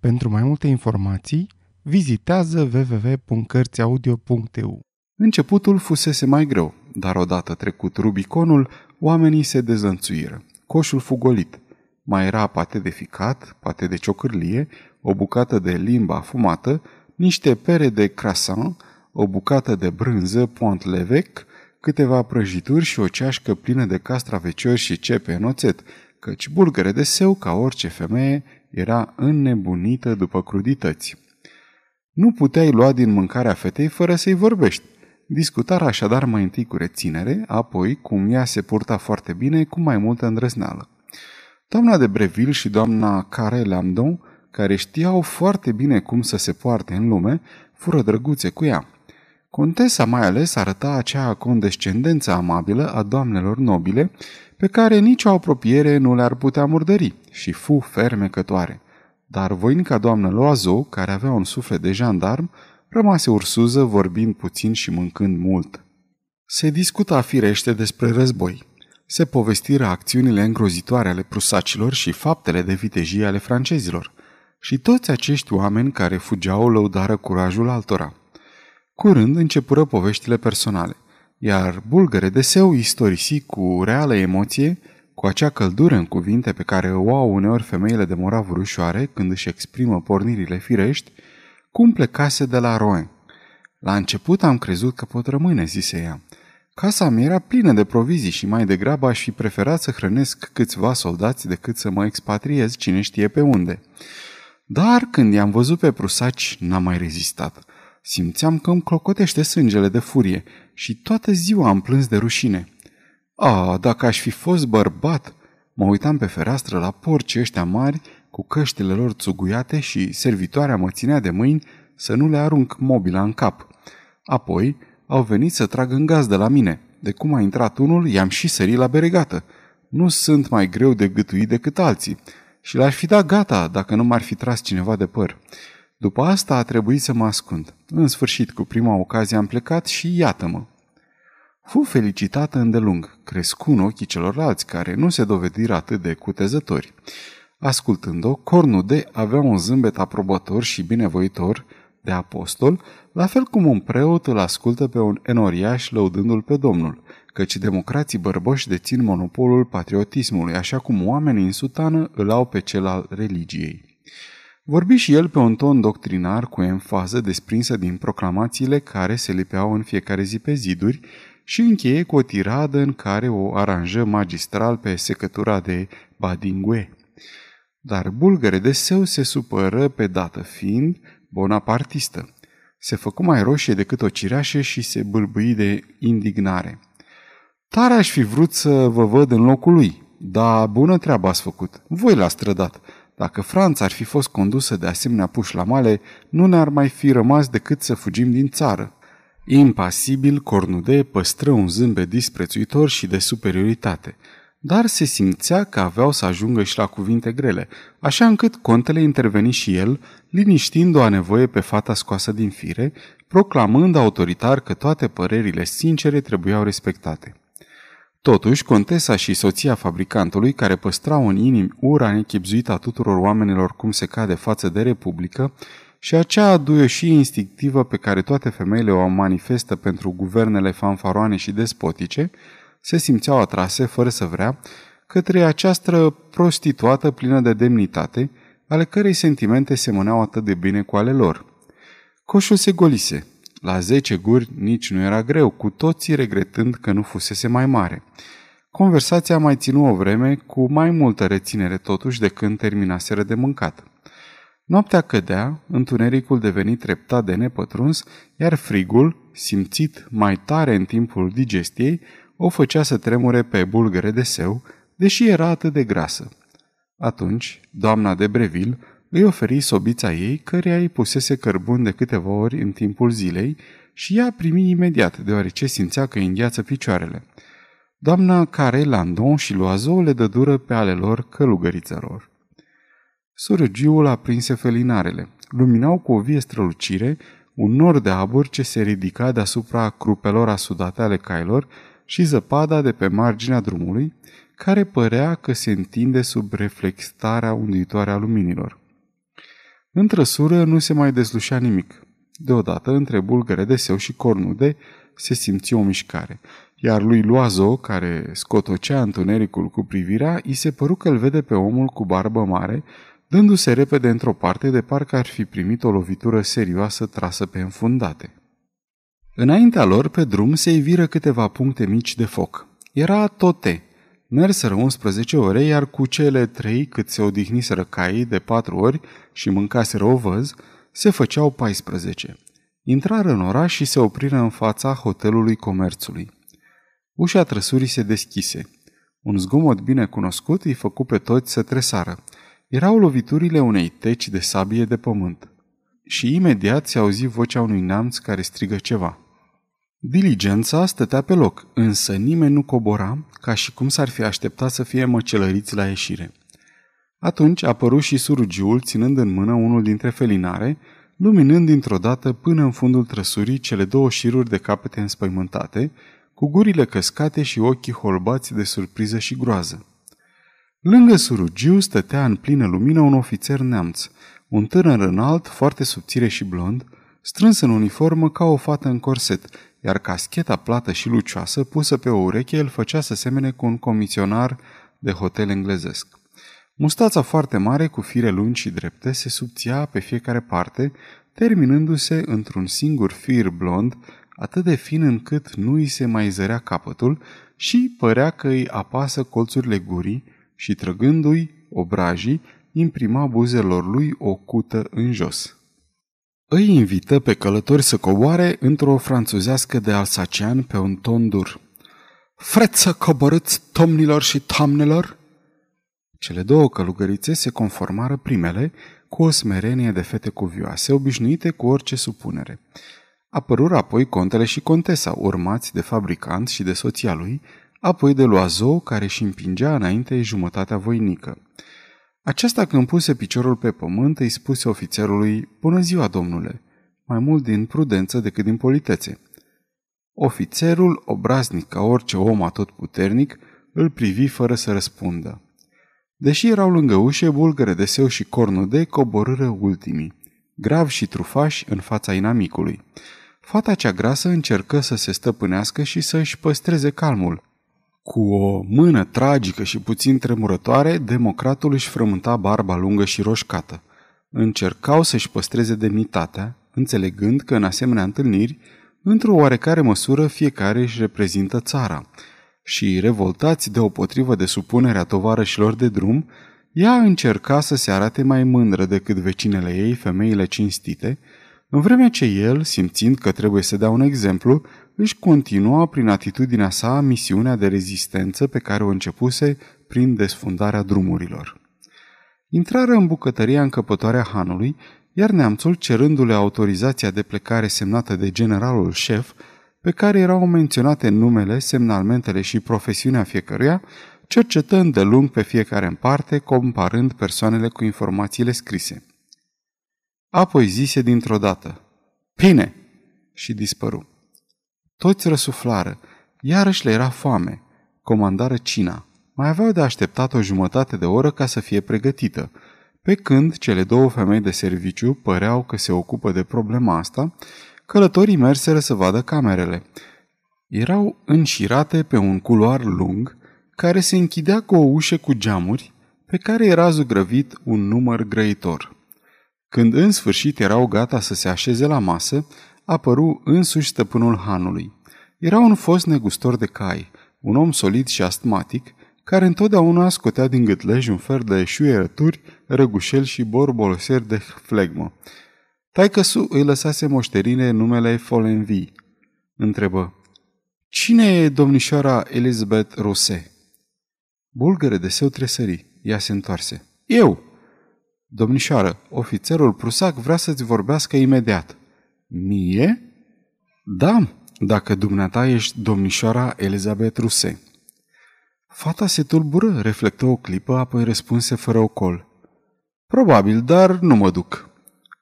Pentru mai multe informații, vizitează www.cărțiaudio.eu. Începutul fusese mai greu, dar odată trecut Rubiconul, oamenii se dezănțuiră. Coșul fugolit. Mai era pate de ficat, pate de ciocârlie, o bucată de limba fumată, niște pere de croissant, o bucată de brânză pont levec, câteva prăjituri și o ceașcă plină de castraveciori și cepe în oțet, căci bulgăre de seu, ca orice femeie, era înnebunită după crudități. Nu puteai lua din mâncarea fetei fără să-i vorbești. Discutar așadar mai întâi cu reținere, apoi, cum ea se purta foarte bine, cu mai multă îndrăzneală. Doamna de Breville și doamna Care Lamdon, care știau foarte bine cum să se poarte în lume, fură drăguțe cu ea. Contesa mai ales arăta acea condescendență amabilă a doamnelor nobile, pe care nicio apropiere nu le-ar putea murdări și fu fermecătoare. Dar voinca doamnă Loazo, care avea un suflet de jandarm, rămase ursuză vorbind puțin și mâncând mult. Se discuta firește despre război. Se povestiră acțiunile îngrozitoare ale prusacilor și faptele de vitejie ale francezilor. Și toți acești oameni care fugeau lăudară curajul altora. Curând începură poveștile personale, iar bulgăre de seu istorisi cu reală emoție, cu acea căldură în cuvinte pe care o au uneori femeile de morav rușoare când își exprimă pornirile firești, cum plecase de la Roen. La început am crezut că pot rămâne, zise ea. Casa mi era plină de provizii și mai degrabă aș fi preferat să hrănesc câțiva soldați decât să mă expatriez cine știe pe unde. Dar când i-am văzut pe prusaci, n-am mai rezistat. Simțeam că îmi clocotește sângele de furie și toată ziua am plâns de rușine. A, dacă aș fi fost bărbat! Mă uitam pe fereastră la porci ăștia mari cu căștile lor țuguiate și servitoarea mă ținea de mâini să nu le arunc mobila în cap. Apoi au venit să trag în gaz de la mine. De cum a intrat unul, i-am și sărit la beregată. Nu sunt mai greu de gâtuit decât alții și l-aș fi dat gata dacă nu m-ar fi tras cineva de păr. După asta a trebuit să mă ascund. În sfârșit, cu prima ocazie am plecat și iată-mă. Fu felicitată îndelung, crescu în ochii celorlalți care nu se dovediră atât de cutezători. Ascultând-o, Cornude avea un zâmbet aprobător și binevoitor, de apostol, la fel cum un preot îl ascultă pe un enoriaș lăudându-l pe Domnul, căci democrații bărboși dețin monopolul patriotismului, așa cum oamenii în sutană îl au pe cel al religiei. Vorbi și el pe un ton doctrinar cu enfază desprinsă din proclamațiile care se lipeau în fiecare zi pe ziduri și încheie cu o tiradă în care o aranjă magistral pe secătura de Badingue. Dar bulgăre de seu se supără pe dată fiind bonapartistă. Se făcu mai roșie decât o cireașă și se bâlbâi de indignare. Tare aș fi vrut să vă văd în locul lui, dar bună treabă ați făcut. Voi l-ați trădat. Dacă Franța ar fi fost condusă de asemenea puși la male, nu ne-ar mai fi rămas decât să fugim din țară. Impasibil, Cornude păstră un zâmbet disprețuitor și de superioritate, dar se simțea că aveau să ajungă și la cuvinte grele, așa încât contele interveni și el, liniștind o nevoie pe fata scoasă din fire, proclamând autoritar că toate părerile sincere trebuiau respectate. Totuși, contesa și soția fabricantului, care păstrau în inimi ura nechipzuită a tuturor oamenilor cum se cade față de Republică, și acea duioșie instinctivă pe care toate femeile o manifestă pentru guvernele fanfaroane și despotice, se simțeau atrase, fără să vrea, către această prostituată plină de demnitate, ale cărei sentimente semăneau atât de bine cu ale lor. Coșul se golise. La zece guri nici nu era greu, cu toții regretând că nu fusese mai mare. Conversația mai ținu o vreme, cu mai multă reținere totuși de când terminaseră de mâncat. Noaptea cădea, întunericul devenit treptat de nepătruns, iar frigul, simțit mai tare în timpul digestiei, o făcea să tremure pe bulgăre de seu, deși era atât de grasă. Atunci, doamna de Breville îi oferi sobița ei, căreia îi pusese cărbun de câteva ori în timpul zilei și ea primi imediat, deoarece simțea că îi îngheață picioarele. Doamna care Landon și Loazou le dădură pe ale lor călugărițelor. Sărăgiul aprinse felinarele. Luminau cu o vie strălucire un nor de abur ce se ridica deasupra crupelor asudate ale cailor și zăpada de pe marginea drumului, care părea că se întinde sub reflectarea unduitoare a luminilor. În trăsură nu se mai dezlușea nimic. Deodată, între bulgăre de seu și cornude, se simți o mișcare, iar lui Loazo, care scotocea întunericul cu privirea, îi se păru că îl vede pe omul cu barbă mare, dându-se repede într-o parte de parcă ar fi primit o lovitură serioasă trasă pe înfundate. Înaintea lor, pe drum, se iviră câteva puncte mici de foc. Era tote. Merseră 11 ore, iar cu cele trei cât se odihniseră caii de patru ori și mâncaseră o văz, se făceau 14. Intrară în oraș și se opriră în fața hotelului comerțului. Ușa trăsurii se deschise. Un zgomot bine cunoscut îi făcu pe toți să tresară. Erau loviturile unei teci de sabie de pământ. Și imediat se auzi vocea unui neamț care strigă ceva. Diligența stătea pe loc, însă nimeni nu cobora, ca și cum s-ar fi așteptat să fie măcelăriți la ieșire. Atunci apăru și surugiul, ținând în mână unul dintre felinare, luminând dintr-o dată până în fundul trăsurii cele două șiruri de capete înspăimântate, cu gurile căscate și ochii holbați de surpriză și groază. Lângă surugiu stătea în plină lumină un ofițer neamț, un tânăr înalt, foarte subțire și blond, strâns în uniformă ca o fată în corset, iar cascheta plată și lucioasă pusă pe o ureche îl făcea să semene cu un comisionar de hotel englezesc. Mustața foarte mare, cu fire lungi și drepte, se subția pe fiecare parte, terminându-se într-un singur fir blond, atât de fin încât nu îi se mai zărea capătul și părea că îi apasă colțurile gurii și, trăgându-i obrajii, imprima buzelor lui o cută în jos. Îi invită pe călători să coboare într-o franțuzească de alsacian pe un ton dur. Freți să coborâți, tomnilor și toamnelor? Cele două călugărițe se conformară primele cu o smerenie de fete cuvioase, obișnuite cu orice supunere. Apărură apoi contele și contesa, urmați de fabricant și de soția lui, apoi de loazou care își împingea înainte jumătatea voinică. Aceasta când puse piciorul pe pământ îi spuse ofițerului, Bună ziua, domnule, mai mult din prudență decât din politețe. Ofițerul, obraznic ca orice om atotputernic, îl privi fără să răspundă. Deși erau lângă ușe, bulgăre de seu și cornude coborâră ultimii. grav și trufași în fața inamicului. Fata cea grasă încercă să se stăpânească și să își păstreze calmul. Cu o mână tragică și puțin tremurătoare, democratul își frământa barba lungă și roșcată. Încercau să-și păstreze demnitatea, înțelegând că în asemenea întâlniri, într-o oarecare măsură, fiecare își reprezintă țara. Și, revoltați de o potrivă de supunerea tovarășilor de drum, ea încerca să se arate mai mândră decât vecinele ei, femeile cinstite, în vreme ce el, simțind că trebuie să dea un exemplu, își continua prin atitudinea sa misiunea de rezistență pe care o începuse prin desfundarea drumurilor. Intrară în bucătăria încăpătoarea hanului, iar neamțul, cerându-le autorizația de plecare semnată de generalul șef, pe care erau menționate numele, semnalmentele și profesiunea fiecăruia, cercetând de lung pe fiecare în parte, comparând persoanele cu informațiile scrise. Apoi zise dintr-o dată, Bine! și dispăru. Toți răsuflară, iarăși le era foame. Comandară cina. Mai aveau de așteptat o jumătate de oră ca să fie pregătită, pe când cele două femei de serviciu păreau că se ocupă de problema asta, călătorii merseră să vadă camerele. Erau înșirate pe un culoar lung, care se închidea cu o ușă cu geamuri, pe care era zugrăvit un număr grăitor. Când în sfârșit erau gata să se așeze la masă, apăru însuși stăpânul hanului. Era un fost negustor de cai, un om solid și astmatic, care întotdeauna scotea din gâtlej un fel de șuierături, răgușel și borboloseri de flegmă. Taică-su îi lăsase moșterine numele Folenvi. Întrebă, Cine e domnișoara Elizabeth Rose? Bulgăre de seu tresări. Ea se întoarse. Eu! Domnișoară, ofițerul prusac vrea să-ți vorbească imediat. Mie? Da, dacă dumneata ești domnișoara Elizabeth Ruse. Fata se tulbură, reflectă o clipă, apoi răspunse fără ocol. Probabil, dar nu mă duc.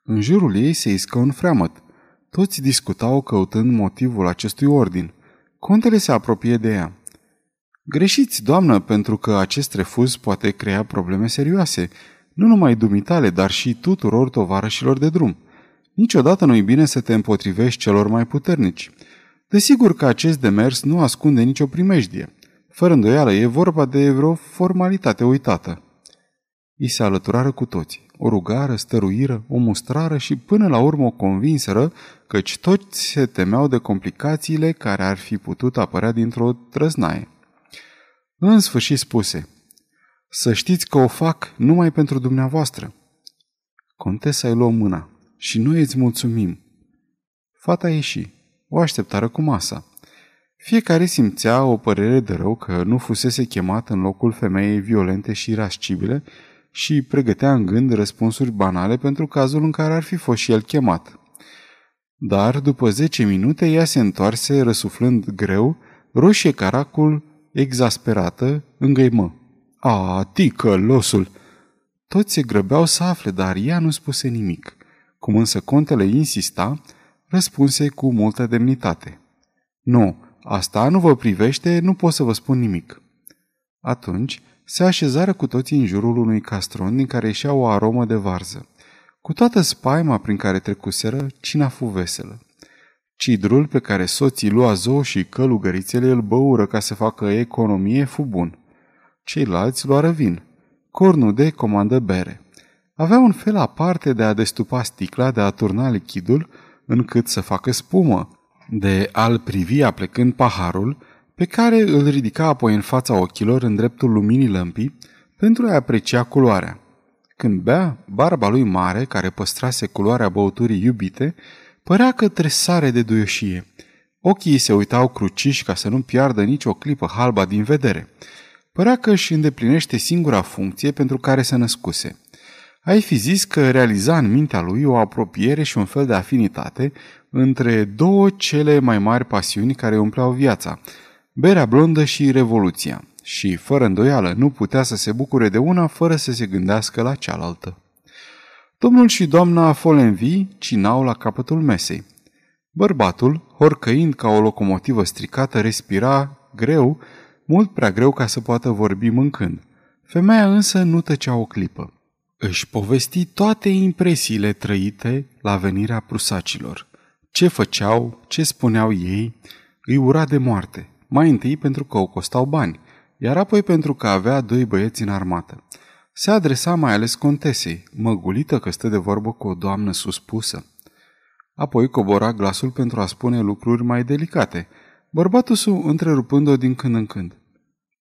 În jurul ei se iscă un freamăt. Toți discutau căutând motivul acestui ordin. Contele se apropie de ea. Greșiți, doamnă, pentru că acest refuz poate crea probleme serioase, nu numai dumitale, dar și tuturor tovarășilor de drum. Niciodată nu-i bine să te împotrivești celor mai puternici. Desigur că acest demers nu ascunde nicio primejdie. Fără îndoială, e vorba de vreo formalitate uitată. I se alăturară cu toți. O rugară, stăruiră, o mustrară și până la urmă o convinseră căci toți se temeau de complicațiile care ar fi putut apărea dintr-o trăznaie. În sfârșit spuse, să știți că o fac numai pentru dumneavoastră. Contesa îi luă mâna și noi îți mulțumim. Fata ieși. O așteptară cu masa. Fiecare simțea o părere de rău că nu fusese chemat în locul femeii violente și irascibile și pregătea în gând răspunsuri banale pentru cazul în care ar fi fost și el chemat. Dar, după zece minute, ea se întoarse, răsuflând greu, roșie caracul, exasperată, îngăimă. A, ticălosul! Toți se grăbeau să afle, dar ea nu spuse nimic. Cum însă contele insista, răspunse cu multă demnitate. Nu, asta nu vă privește, nu pot să vă spun nimic. Atunci se așezară cu toții în jurul unui castron din care ieșea o aromă de varză. Cu toată spaima prin care trecuseră, cina fu veselă. Cidrul pe care soții lua zou și călugărițele îl băură ca să facă economie fu bun. Ceilalți luară vin. de comandă bere. Avea un fel aparte de a destupa sticla, de a turna lichidul, încât să facă spumă, de a-l privi aplecând paharul, pe care îl ridica apoi în fața ochilor în dreptul luminii lămpii, pentru a aprecia culoarea. Când bea, barba lui mare, care păstrase culoarea băuturii iubite, părea că tresare de duioșie. Ochii se uitau cruciși ca să nu piardă nicio clipă halba din vedere. Părea că își îndeplinește singura funcție pentru care se născuse. Ai fi zis că realiza în mintea lui o apropiere și un fel de afinitate între două cele mai mari pasiuni care umpleau viața, berea blondă și revoluția, și, fără îndoială, nu putea să se bucure de una fără să se gândească la cealaltă. Domnul și doamna Folenvi cinau la capătul mesei. Bărbatul, horcăind ca o locomotivă stricată, respira greu, mult prea greu ca să poată vorbi mâncând. Femeia însă nu tăcea o clipă. Își povesti toate impresiile trăite la venirea prusacilor. Ce făceau, ce spuneau ei, îi ura de moarte. Mai întâi pentru că o costau bani, iar apoi pentru că avea doi băieți în armată. Se adresa mai ales contesei, măgulită că stă de vorbă cu o doamnă suspusă. Apoi cobora glasul pentru a spune lucruri mai delicate, bărbatul său întrerupând-o din când în când.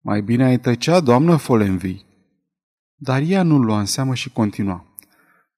Mai bine ai tăcea, doamnă Folenvi. Dar ea nu lua în seamă și continua.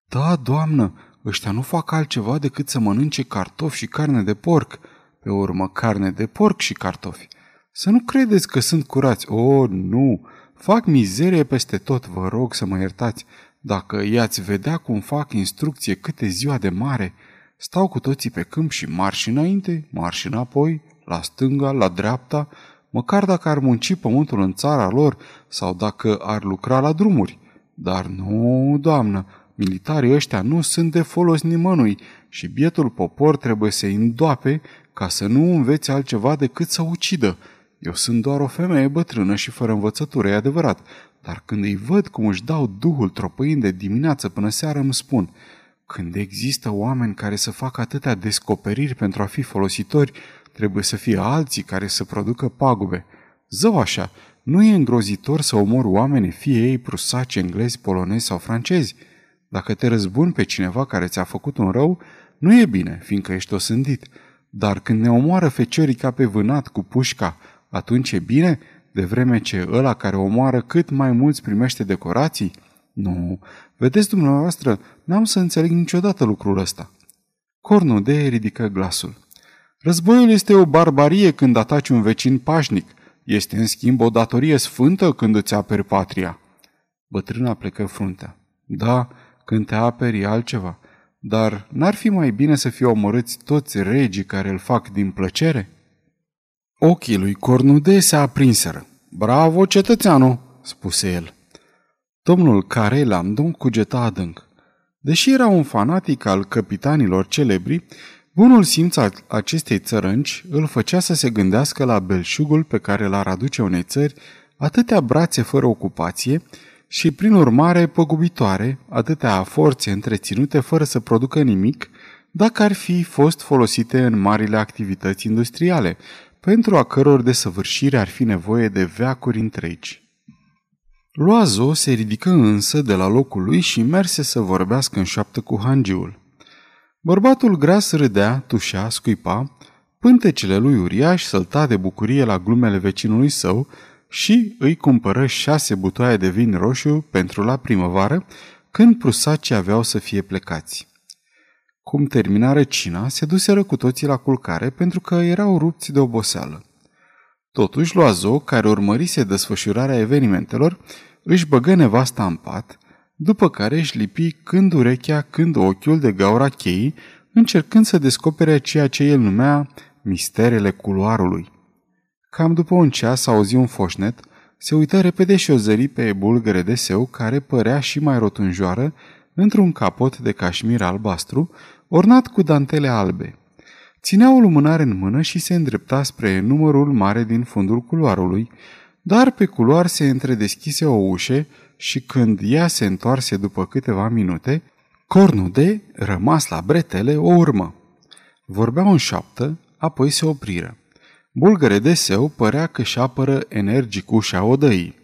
Da, doamnă, ăștia nu fac altceva decât să mănânce cartofi și carne de porc, pe urmă carne de porc și cartofi. Să nu credeți că sunt curați. O, oh, nu! Fac mizerie peste tot, vă rog să mă iertați. Dacă i-ați vedea cum fac instrucție câte ziua de mare, stau cu toții pe câmp și marș înainte, marș înapoi, la stânga, la dreapta, măcar dacă ar munci pământul în țara lor sau dacă ar lucra la drumuri. Dar nu, doamnă, militarii ăștia nu sunt de folos nimănui și bietul popor trebuie să-i îndoape ca să nu învețe altceva decât să ucidă. Eu sunt doar o femeie bătrână și fără învățătură, e adevărat, dar când îi văd cum își dau duhul tropăind de dimineață până seară, îmi spun, când există oameni care să facă atâtea descoperiri pentru a fi folositori, trebuie să fie alții care să producă pagube. Zău așa, nu e îngrozitor să omor oameni, fie ei prusaci, englezi, polonezi sau francezi. Dacă te răzbuni pe cineva care ți-a făcut un rău, nu e bine, fiindcă ești osândit. Dar când ne omoară feciorii ca pe vânat cu pușca, atunci e bine, de vreme ce ăla care omoară cât mai mulți primește decorații? Nu, vedeți dumneavoastră, n-am să înțeleg niciodată lucrul ăsta. Cornude ridică glasul. Războiul este o barbarie când ataci un vecin pașnic. Este, în schimb, o datorie sfântă când îți aperi patria. Bătrâna plecă fruntea. Da, când te aperi e altceva. Dar n-ar fi mai bine să fie omorâți toți regii care îl fac din plăcere? Ochii lui Cornude se aprinseră. Bravo, cetățeanu, spuse el. Domnul care Lamdon cugeta adânc. Deși era un fanatic al capitanilor celebri, bunul simț al acestei țărânci îl făcea să se gândească la belșugul pe care l-ar aduce unei țări atâtea brațe fără ocupație și, prin urmare, păgubitoare, atâtea forțe întreținute fără să producă nimic, dacă ar fi fost folosite în marile activități industriale, pentru a căror desăvârșire ar fi nevoie de veacuri întregi. Loazo se ridică însă de la locul lui și merse să vorbească în șoaptă cu hangiul. Bărbatul gras râdea, tușea, scuipa, pântecele lui uriaș sălta de bucurie la glumele vecinului său și îi cumpără șase butoaie de vin roșu pentru la primăvară, când prusacii aveau să fie plecați. Cum terminară cina, se duseră cu toții la culcare pentru că erau rupți de oboseală. Totuși, Loazo, care urmărise desfășurarea evenimentelor, își băgă nevasta în pat, după care își lipi când urechea, când ochiul de gaura cheii, încercând să descopere ceea ce el numea misterele culoarului. Cam după un ceas auzi un foșnet, se uită repede și o zări pe bulgăre de seu care părea și mai rotunjoară într-un capot de cașmir albastru, ornat cu dantele albe. Ținea o lumânare în mână și se îndrepta spre numărul mare din fundul culoarului, dar pe culoar se întredeschise o ușă și când ea se întoarse după câteva minute, Cornude, rămas la bretele, o urmă. Vorbeau în șoaptă, apoi se opriră. Bulgăre de seu părea că și apără energic ușa odăii.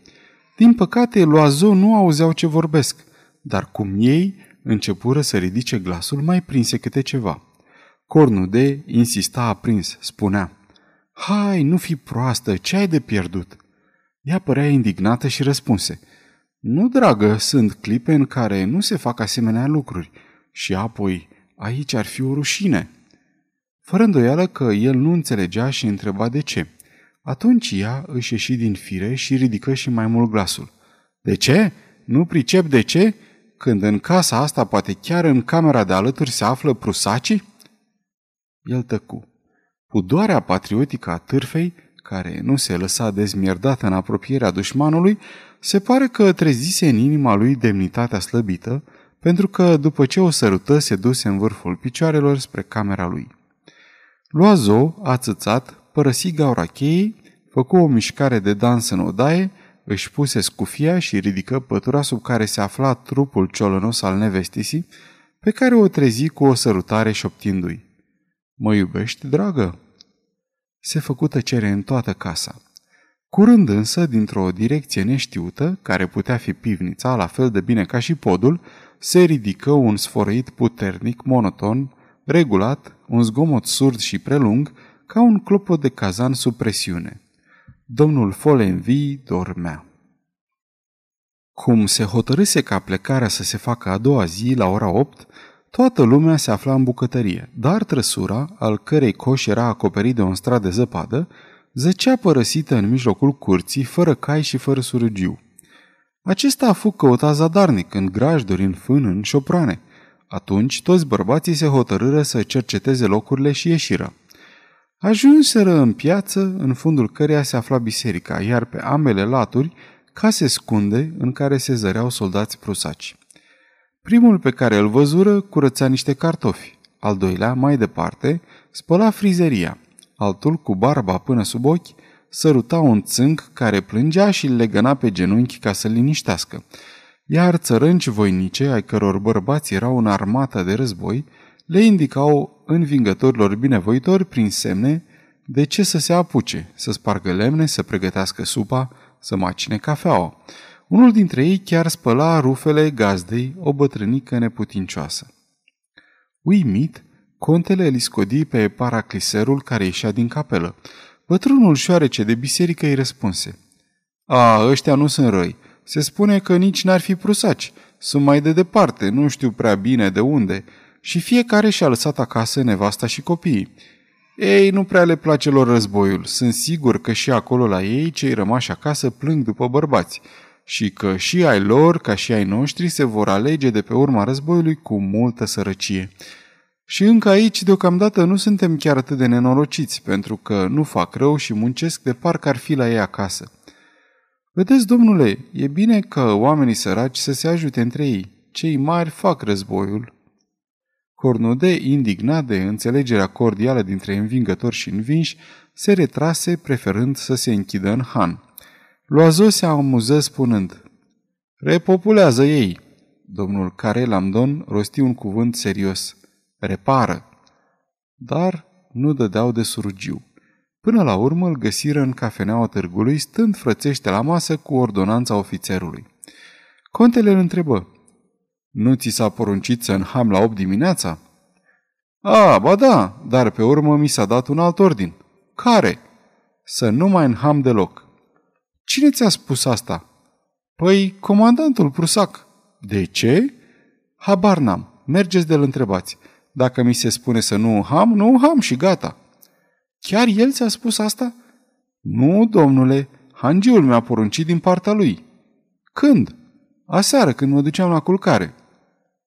Din păcate, Loazo nu auzeau ce vorbesc, dar cum ei începură să ridice glasul, mai prinse câte ceva. Cornude insista aprins, spunea, Hai, nu fi proastă, ce ai de pierdut?" Ea părea indignată și răspunse, Nu, dragă, sunt clipe în care nu se fac asemenea lucruri. Și apoi, aici ar fi o rușine." Fără îndoială că el nu înțelegea și întreba de ce. Atunci ea își ieși din fire și ridică și mai mult glasul. De ce? Nu pricep de ce? Când în casa asta, poate chiar în camera de alături, se află prusacii? El tăcu. Pudoarea patriotică a târfei, care nu se lăsa dezmierdată în apropierea dușmanului, se pare că trezise în inima lui demnitatea slăbită, pentru că după ce o sărută se duse în vârful picioarelor spre camera lui. Loazo, ațățat, părăsi gaura cheii, făcu o mișcare de dans în odaie, își puse scufia și ridică pătura sub care se afla trupul ciolănos al nevestisii, pe care o trezi cu o sărutare șoptindu-i. Mă iubești, dragă?" Se făcu tăcere în toată casa. Curând însă, dintr-o direcție neștiută, care putea fi pivnița, la fel de bine ca și podul, se ridică un sfărăit puternic, monoton, regulat, un zgomot surd și prelung, ca un clopot de cazan sub presiune. Domnul Folenvi dormea. Cum se hotărâse ca plecarea să se facă a doua zi, la ora 8, toată lumea se afla în bucătărie, dar trăsura, al cărei coș era acoperit de un strat de zăpadă, zăcea părăsită în mijlocul curții, fără cai și fără surugiu. Acesta a fost căutat zadarnic, în grajduri, în fân, în șoprane. Atunci toți bărbații se hotărâră să cerceteze locurile și ieșiră. Ajunseră în piață, în fundul căreia se afla biserica, iar pe ambele laturi case scunde în care se zăreau soldați prusaci. Primul pe care îl văzură curăța niște cartofi, al doilea, mai departe, spăla frizeria, altul, cu barba până sub ochi, săruta un țânc care plângea și îl legăna pe genunchi ca să-l liniștească, iar țărânci voinice, ai căror bărbați erau în armata de război, le indicau învingătorilor binevoitori prin semne de ce să se apuce, să spargă lemne, să pregătească supa, să macine cafeaua. Unul dintre ei chiar spăla rufele gazdei, o bătrânică neputincioasă. Uimit, contele îl scodi pe paracliserul care ieșea din capelă. Bătrânul șoarece de biserică îi răspunse. A, ăștia nu sunt răi. Se spune că nici n-ar fi prusaci. Sunt mai de departe, nu știu prea bine de unde. Și fiecare și-a lăsat acasă nevasta și copiii. Ei, nu prea le place lor războiul. Sunt sigur că și acolo la ei, cei rămași acasă, plâng după bărbați și că și ai lor, ca și ai noștri, se vor alege de pe urma războiului cu multă sărăcie. Și încă aici, deocamdată, nu suntem chiar atât de nenorociți, pentru că nu fac rău și muncesc de parcă ar fi la ei acasă. Vedeți, domnule, e bine că oamenii săraci să se ajute între ei. Cei mari fac războiul. Cornude, indignat de înțelegerea cordială dintre învingători și învinși, se retrase, preferând să se închidă în han. Loazo se amuză spunând, Repopulează ei. Domnul care Lamdon rosti un cuvânt serios. Repară. Dar nu dădeau de surugiu. Până la urmă îl găsiră în cafeneaua târgului, stând frățește la masă cu ordonanța ofițerului. Contele îl întrebă, Nu ți s-a poruncit să înham la 8 dimineața?" A, ba da, dar pe urmă mi s-a dat un alt ordin." Care?" Să nu mai înham deloc." Cine ți-a spus asta?" Păi, comandantul prusac." De ce?" Habar n-am. Mergeți de-l întrebați. Dacă mi se spune să nu ham, nu ham și gata." Chiar el ți-a spus asta?" Nu, domnule, hangiul mi-a poruncit din partea lui." Când?" Aseară, când mă duceam la culcare."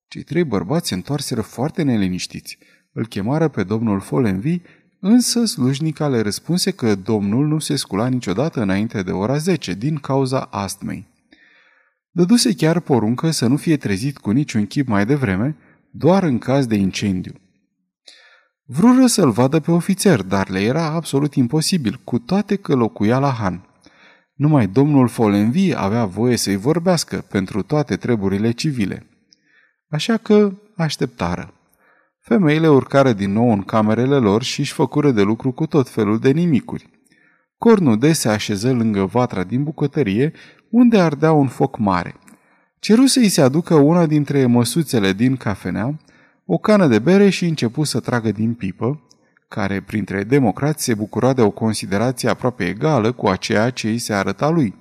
Cei trei bărbați se întoarseră foarte neliniștiți. Îl chemară pe domnul Folenvi Însă slujnica le răspunse că domnul nu se scula niciodată înainte de ora 10 din cauza astmei. Dăduse chiar poruncă să nu fie trezit cu niciun chip mai devreme, doar în caz de incendiu. Vrură să-l vadă pe ofițer, dar le era absolut imposibil, cu toate că locuia la Han. Numai domnul Folenvi avea voie să-i vorbească pentru toate treburile civile. Așa că așteptară. Femeile urcară din nou în camerele lor și își făcură de lucru cu tot felul de nimicuri. Cornude se așeză lângă vatra din bucătărie, unde ardea un foc mare. Ceru să-i se aducă una dintre măsuțele din cafenea, o cană de bere și începu să tragă din pipă, care printre democrați se bucura de o considerație aproape egală cu aceea ce îi se arăta lui,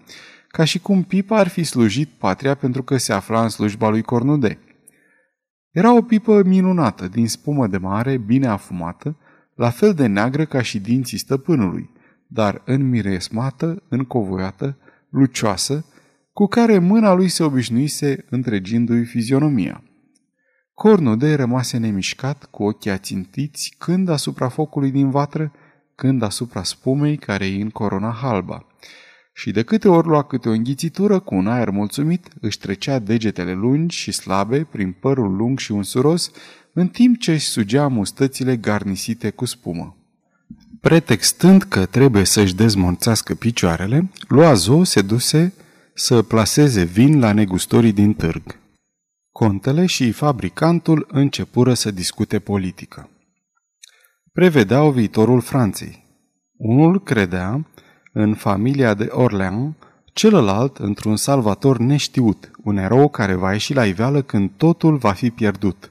ca și cum pipa ar fi slujit patria pentru că se afla în slujba lui Cornude. Era o pipă minunată, din spumă de mare, bine afumată, la fel de neagră ca și dinții stăpânului, dar înmiresmată, încovoiată, lucioasă, cu care mâna lui se obișnuise întregindu-i fizionomia. Cornude rămase nemișcat, cu ochii ațintiți, când asupra focului din vatră, când asupra spumei care îi încorona halba și de câte ori lua câte o înghițitură cu un aer mulțumit, își trecea degetele lungi și slabe prin părul lung și unsuros, în timp ce își sugea mustățile garnisite cu spumă. Pretextând că trebuie să-și dezmonțească picioarele, Loazo se duse să plaseze vin la negustorii din târg. Contele și fabricantul începură să discute politică. Prevedeau viitorul Franței. Unul credea în familia de Orleans, celălalt într-un salvator neștiut, un erou care va ieși la iveală când totul va fi pierdut.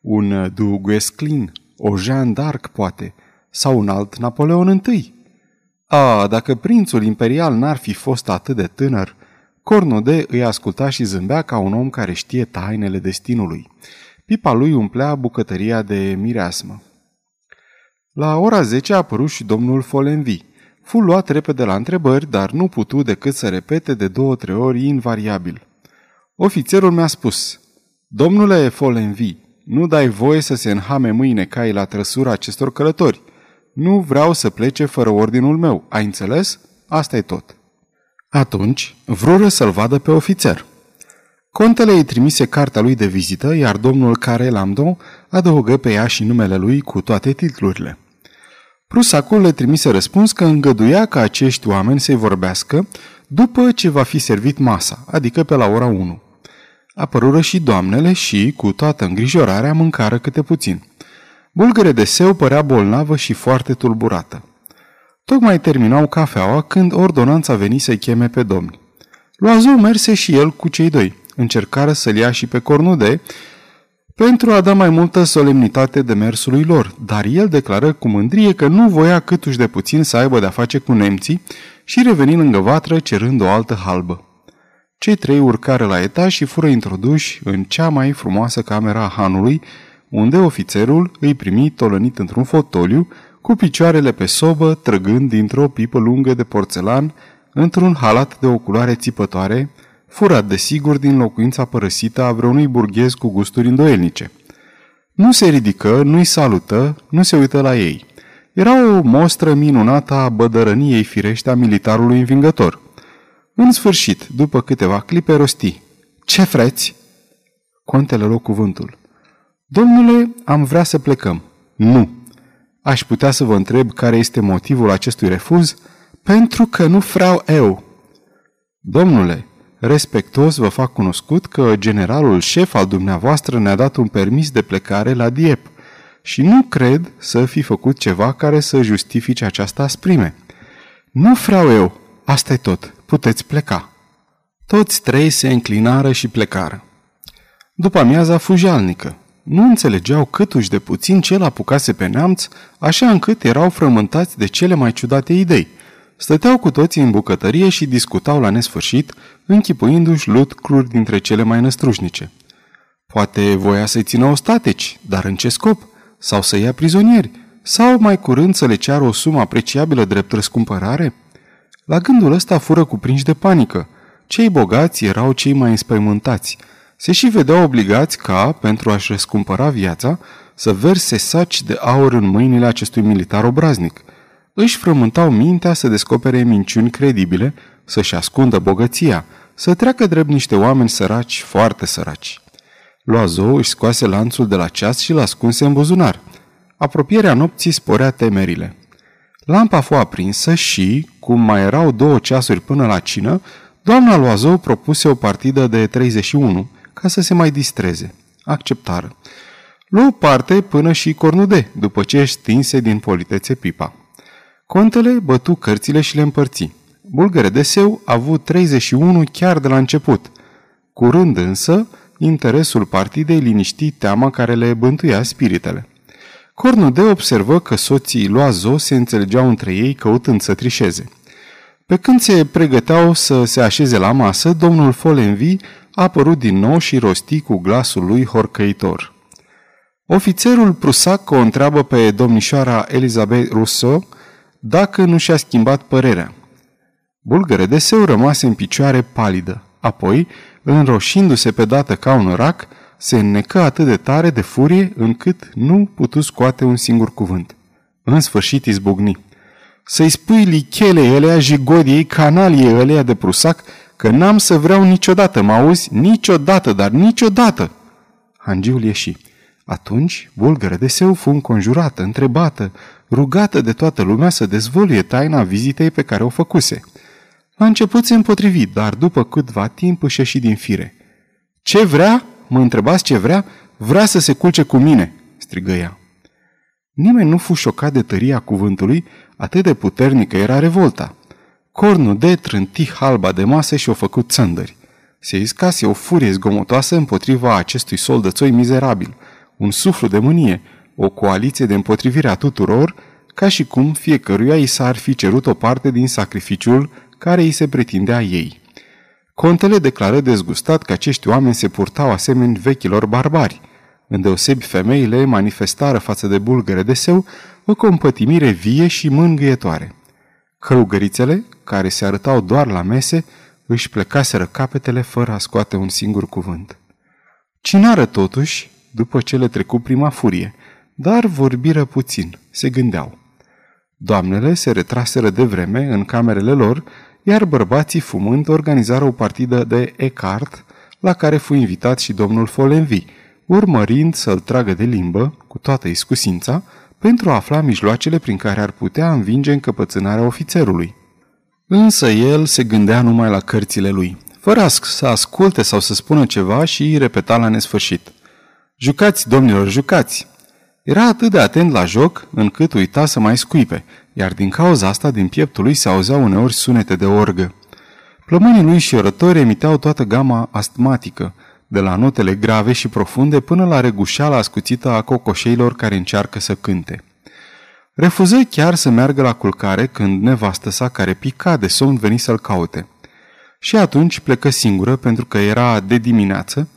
Un Du Guesclin, o Jean d'Arc, poate, sau un alt Napoleon I. A, dacă prințul imperial n-ar fi fost atât de tânăr, Cornode îi asculta și zâmbea ca un om care știe tainele destinului. Pipa lui umplea bucătăria de mireasmă. La ora 10 a apărut și domnul Folenvi. Fu luat repede la întrebări, dar nu putu decât să repete de două-trei ori invariabil. Ofițerul mi-a spus, Domnule Folenvi, nu dai voie să se înhame mâine cai la trăsura acestor călători. Nu vreau să plece fără ordinul meu, ai înțeles? Asta e tot. Atunci, vrură să-l vadă pe ofițer. Contele îi trimise cartea lui de vizită, iar domnul care Lamdo adăugă pe ea și numele lui cu toate titlurile. Prusacul le trimise răspuns că îngăduia ca acești oameni să-i vorbească după ce va fi servit masa, adică pe la ora 1. Apărură și doamnele și, cu toată îngrijorarea, mâncară câte puțin. Bulgăre de seu părea bolnavă și foarte tulburată. Tocmai terminau cafeaua când ordonanța veni să-i cheme pe domni. Loazou merse și el cu cei doi. Încercară să-l ia și pe Cornude pentru a da mai multă solemnitate demersului lor, dar el declară cu mândrie că nu voia câtuși de puțin să aibă de-a face cu nemții și reveni lângă vatră cerând o altă halbă. Cei trei urcară la etaj și fură introduși în cea mai frumoasă camera a hanului, unde ofițerul îi primi tolănit într-un fotoliu, cu picioarele pe sobă, trăgând dintr-o pipă lungă de porțelan, într-un halat de o culoare țipătoare, furat de sigur din locuința părăsită a vreunui burghez cu gusturi îndoielnice. Nu se ridică, nu-i salută, nu se uită la ei. Era o mostră minunată a bădărăniei firește a militarului învingător. În sfârșit, după câteva clipe, rosti. Ce freți? Contele luă cuvântul. Domnule, am vrea să plecăm. Nu. Aș putea să vă întreb care este motivul acestui refuz? Pentru că nu vreau eu. Domnule, respectos vă fac cunoscut că generalul șef al dumneavoastră ne-a dat un permis de plecare la Diep și nu cred să fi făcut ceva care să justifice această asprime. Nu vreau eu, asta e tot, puteți pleca. Toți trei se înclinară și plecară. După amiaza fujalnică, nu înțelegeau câtuși de puțin ce l-apucase pe neamț, așa încât erau frământați de cele mai ciudate idei. Stăteau cu toții în bucătărie și discutau la nesfârșit, închipuindu-și lucruri dintre cele mai năstrușnice. Poate voia să-i țină ostateci, dar în ce scop? Sau să ia prizonieri? Sau mai curând să le ceară o sumă apreciabilă drept răscumpărare? La gândul ăsta fură cuprinși de panică. Cei bogați erau cei mai înspăimântați – se și vedeau obligați ca, pentru a-și răscumpăra viața, să verse saci de aur în mâinile acestui militar obraznic. Își frământau mintea să descopere minciuni credibile, să-și ascundă bogăția, să treacă drept niște oameni săraci, foarte săraci. Loazo își scoase lanțul de la ceas și l-ascunse în buzunar. Apropierea nopții sporea temerile. Lampa fu aprinsă și, cum mai erau două ceasuri până la cină, doamna Loazou propuse o partidă de 31, ca să se mai distreze. Acceptară. Luă parte până și Cornude, după ce își stinse din politețe pipa. Contele bătu cărțile și le împărți. Bulgăre de seu a avut 31 chiar de la început. Curând însă, interesul partidei liniști teama care le bântuia spiritele. Cornude observă că soții Loazo se înțelegeau între ei căutând să trișeze. Pe când se pregăteau să se așeze la masă, domnul Folenvi a apărut din nou și rosti cu glasul lui horcăitor. Ofițerul prusac o întreabă pe domnișoara Elizabeth Rousseau dacă nu și-a schimbat părerea. Bulgăre de seu rămase în picioare palidă. Apoi, înroșindu-se pe dată ca un rac, se înnecă atât de tare de furie încât nu putu scoate un singur cuvânt. În sfârșit izbucni. Să-i spui lichele elea, jigodiei, canalie elea de prusac, că n-am să vreau niciodată, mă auzi? Niciodată, dar niciodată!" Hangiul ieși. Atunci, bulgără de seu fu înconjurată, întrebată, rugată de toată lumea să dezvăluie taina vizitei pe care o făcuse. La început se împotrivi, dar după câtva timp își ieși din fire. Ce vrea? Mă întrebați ce vrea? Vrea să se culce cu mine!" strigă ea. Nimeni nu fu șocat de tăria cuvântului, atât de puternică era revolta. Cornul de trânti halba de masă și o făcut țândări. Se iscase o furie zgomotoasă împotriva acestui soldățoi mizerabil, un suflu de mânie, o coaliție de împotrivire a tuturor, ca și cum fiecăruia i s-ar fi cerut o parte din sacrificiul care îi se pretindea ei. Contele declară dezgustat că acești oameni se purtau asemeni vechilor barbari. Îndeosebi femeile manifestară față de bulgăre de seu o compătimire vie și mângâietoare. Călugărițele, care se arătau doar la mese, își plecaseră capetele fără a scoate un singur cuvânt. Cinară totuși, după ce le trecu prima furie, dar vorbiră puțin, se gândeau. Doamnele se retraseră de vreme în camerele lor, iar bărbații fumând organizară o partidă de ecart, la care fu invitat și domnul Folenvi, urmărind să-l tragă de limbă, cu toată iscusința, pentru a afla mijloacele prin care ar putea învinge încăpățânarea ofițerului. Însă el se gândea numai la cărțile lui, fără să asculte sau să spună ceva și îi repeta la nesfârșit. Jucați, domnilor, jucați! Era atât de atent la joc, încât uita să mai scuipe, iar din cauza asta din pieptul lui se auzeau uneori sunete de orgă. Plămânii lui și orători emiteau toată gama astmatică, de la notele grave și profunde până la regușeala ascuțită a cocoșeilor care încearcă să cânte. Refuză chiar să meargă la culcare când nevastă sa care pica de somn veni să-l caute. Și atunci plecă singură pentru că era de dimineață,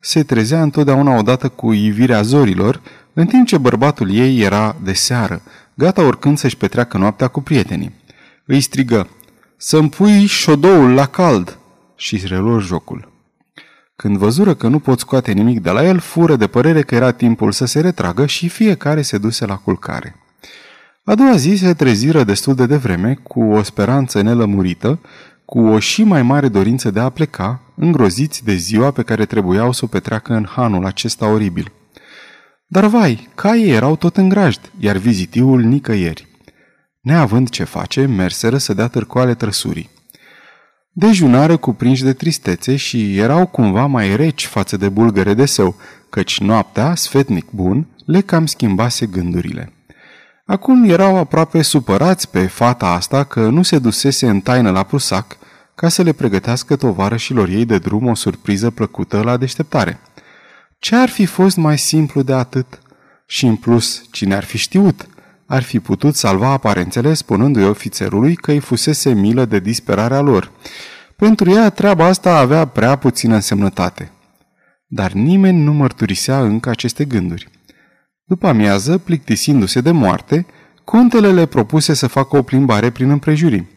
se trezea întotdeauna odată cu ivirea zorilor, în timp ce bărbatul ei era de seară, gata oricând să-și petreacă noaptea cu prietenii. Îi strigă, să-mi pui șodoul la cald și reluă jocul. Când văzură că nu pot scoate nimic de la el, fură de părere că era timpul să se retragă și fiecare se duse la culcare. A doua zi se treziră destul de devreme, cu o speranță nelămurită, cu o și mai mare dorință de a pleca, îngroziți de ziua pe care trebuiau să o petreacă în hanul acesta oribil. Dar vai, caii erau tot în grajd, iar vizitiul nicăieri. Neavând ce face, merseră să dea târcoale trăsurii. Dejunară cuprinși de tristețe și erau cumva mai reci față de bulgăre de său, căci noaptea, sfetnic bun, le cam schimbase gândurile. Acum erau aproape supărați pe fata asta că nu se dusese în taină la prusac ca să le pregătească tovarășilor ei de drum o surpriză plăcută la deșteptare. Ce ar fi fost mai simplu de atât? Și în plus, cine ar fi știut? Ar fi putut salva aparențele spunându-i ofițerului că îi fusese milă de disperarea lor. Pentru ea treaba asta avea prea puțină însemnătate. Dar nimeni nu mărturisea încă aceste gânduri. După amiază, plictisindu-se de moarte, contele le propuse să facă o plimbare prin împrejurim.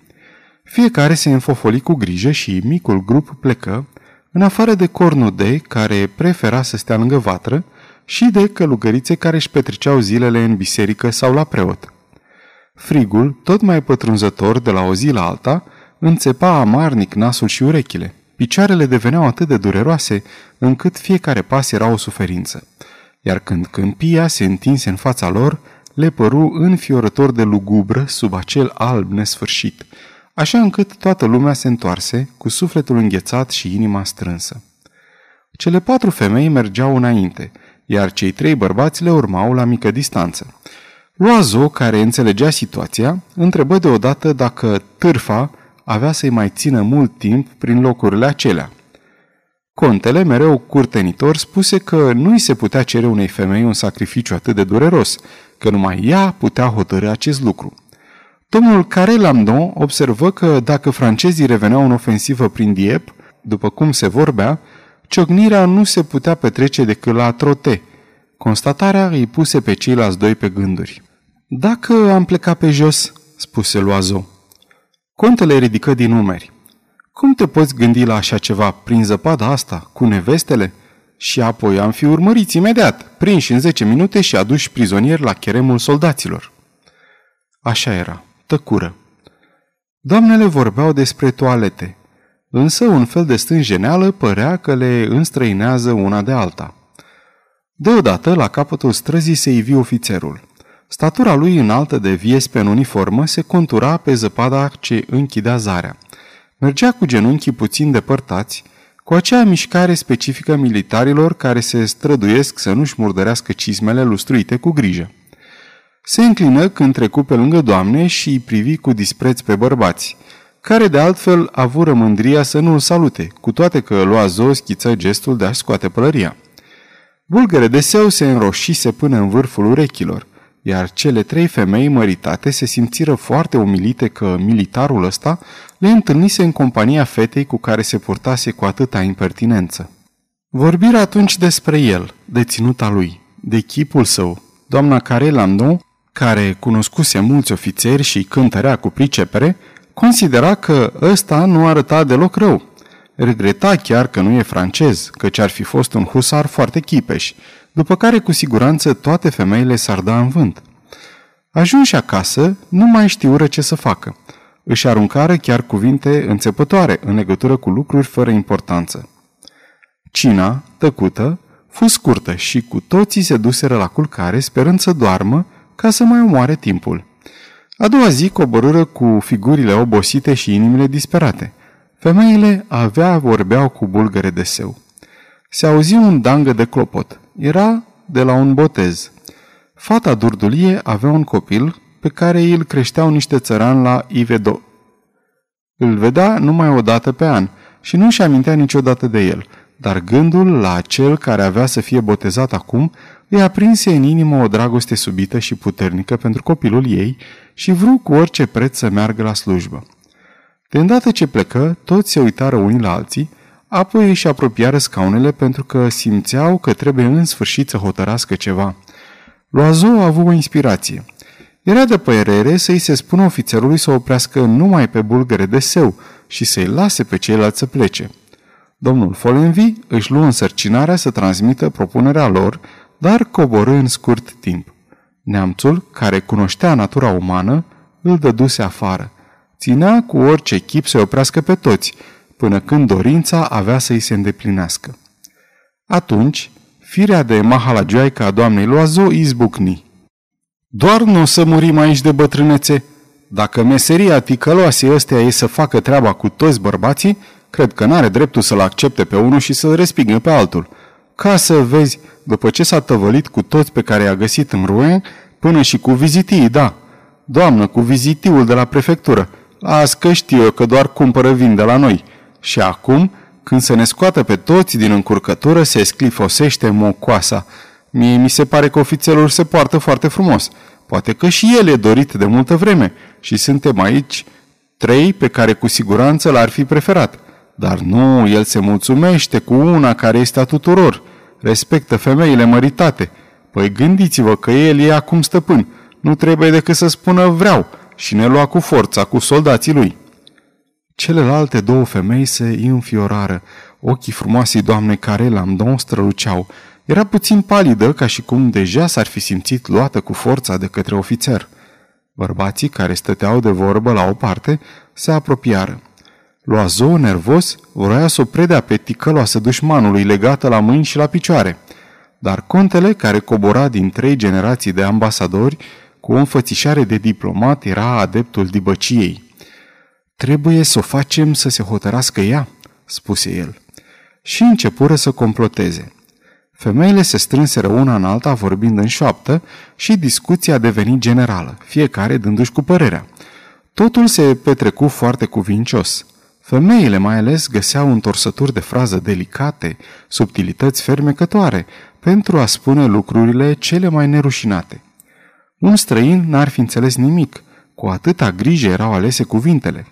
Fiecare se înfofoli cu grijă și micul grup plecă, în afară de Cornude, care prefera să stea lângă vatră, și de călugărițe care își petreceau zilele în biserică sau la preot. Frigul, tot mai pătrunzător de la o zi la alta, înțepa amarnic nasul și urechile. Picioarele deveneau atât de dureroase, încât fiecare pas era o suferință iar când câmpia se întinse în fața lor, le păru înfiorător de lugubră sub acel alb nesfârșit, așa încât toată lumea se întoarse, cu sufletul înghețat și inima strânsă. Cele patru femei mergeau înainte, iar cei trei bărbați le urmau la mică distanță. Loazo, care înțelegea situația, întrebă deodată dacă târfa avea să-i mai țină mult timp prin locurile acelea – Contele, mereu curtenitor, spuse că nu îi se putea cere unei femei un sacrificiu atât de dureros, că numai ea putea hotărâ acest lucru. Domnul Carré Lamdon observă că dacă francezii reveneau în ofensivă prin Diep, după cum se vorbea, ciocnirea nu se putea petrece decât la trote. Constatarea îi puse pe ceilalți doi pe gânduri. Dacă am plecat pe jos, spuse Loazo. Contele ridică din numeri. Cum te poți gândi la așa ceva prin zăpada asta, cu nevestele? Și apoi am fi urmăriți imediat, prinși în 10 minute și aduși prizonieri la cheremul soldaților. Așa era, tăcură. Doamnele vorbeau despre toalete, însă un fel de stânjeneală părea că le înstrăinează una de alta. Deodată, la capătul străzii se ivi ofițerul. Statura lui înaltă de viespe în uniformă se contura pe zăpada ce închidea zarea. Mergea cu genunchii puțin depărtați, cu acea mișcare specifică militarilor care se străduiesc să nu-și murdărească cizmele lustruite cu grijă. Se înclină când trecu pe lângă doamne și îi privi cu dispreț pe bărbați, care de altfel avură mândria să nu-l salute, cu toate că lua zo schiță gestul de a scoate pălăria. Bulgăre de seu se înroșise până în vârful urechilor, iar cele trei femei măritate se simțiră foarte umilite că militarul ăsta le întâlnise în compania fetei cu care se purtase cu atâta impertinență. Vorbiră atunci despre el, de ținuta lui, de chipul său. Doamna Care Landon, care cunoscuse mulți ofițeri și cântărea cu pricepere, considera că ăsta nu arăta deloc rău. Regreta chiar că nu e francez, căci ar fi fost un husar foarte chipeș, după care cu siguranță toate femeile s-ar da în vânt. Ajunși acasă, nu mai știură ce să facă. Își aruncară chiar cuvinte înțepătoare în legătură cu lucruri fără importanță. Cina, tăcută, fu scurtă și cu toții se duseră la culcare sperând să doarmă ca să mai omoare timpul. A doua zi coborâră cu figurile obosite și inimile disperate. Femeile avea vorbeau cu bulgăre de seu. Se auzi un dangă de clopot. Era de la un botez. Fata durdulie avea un copil pe care îl creșteau niște țărani la Ivedo. Îl vedea numai o dată pe an și nu și amintea niciodată de el, dar gândul la cel care avea să fie botezat acum îi aprinse în inimă o dragoste subită și puternică pentru copilul ei și vreau cu orice preț să meargă la slujbă. De îndată ce plecă, toți se uitară unii la alții, apoi își apropiară scaunele pentru că simțeau că trebuie în sfârșit să hotărască ceva. Loazo a avut o inspirație. Era de părere să-i se spună ofițerului să oprească numai pe bulgăre de seu și să-i lase pe ceilalți să plece. Domnul Folenvi își luă însărcinarea să transmită propunerea lor, dar coborâ în scurt timp. Neamțul, care cunoștea natura umană, îl dăduse afară. Ținea cu orice chip să oprească pe toți, până când dorința avea să-i se îndeplinească. Atunci, firea de mahalagioaică a doamnei Loazo izbucni. Doar nu o să murim aici de bătrânețe. Dacă meseria ticăloasei ăstea e să facă treaba cu toți bărbații, cred că n-are dreptul să-l accepte pe unul și să-l respingă pe altul. Ca să vezi, după ce s-a tăvălit cu toți pe care i-a găsit în Rouen, până și cu vizitii, da. Doamnă, cu vizitiul de la prefectură. Las că știu eu că doar cumpără vin de la noi. Și acum, când se ne scoată pe toți din încurcătură, se sclifosește mocoasa. Mie mi se pare că ofițerul se poartă foarte frumos. Poate că și el e dorit de multă vreme și suntem aici trei pe care cu siguranță l-ar fi preferat. Dar nu, el se mulțumește cu una care este a tuturor. Respectă femeile măritate. Păi gândiți-vă că el e acum stăpân. Nu trebuie decât să spună vreau și ne lua cu forța, cu soldații lui. Celelalte două femei se înfiorară. Ochii frumoasei doamne care Lamdon străluceau. Era puțin palidă, ca și cum deja s-ar fi simțit luată cu forța de către ofițer. Bărbații care stăteau de vorbă la o parte se apropiară. Loazo, nervos, vroia să o predea pe ticăloasă dușmanului legată la mâini și la picioare. Dar contele, care cobora din trei generații de ambasadori, cu o înfățișare de diplomat, era adeptul dibăciei. Trebuie să o facem să se hotărască ea, spuse el. Și începură să comploteze. Femeile se strânseră una în alta vorbind în șoaptă și discuția a devenit generală, fiecare dându-și cu părerea. Totul se petrecu foarte cuvincios. Femeile mai ales găseau întorsături de frază delicate, subtilități fermecătoare, pentru a spune lucrurile cele mai nerușinate. Un străin n-ar fi înțeles nimic, cu atâta grijă erau alese cuvintele.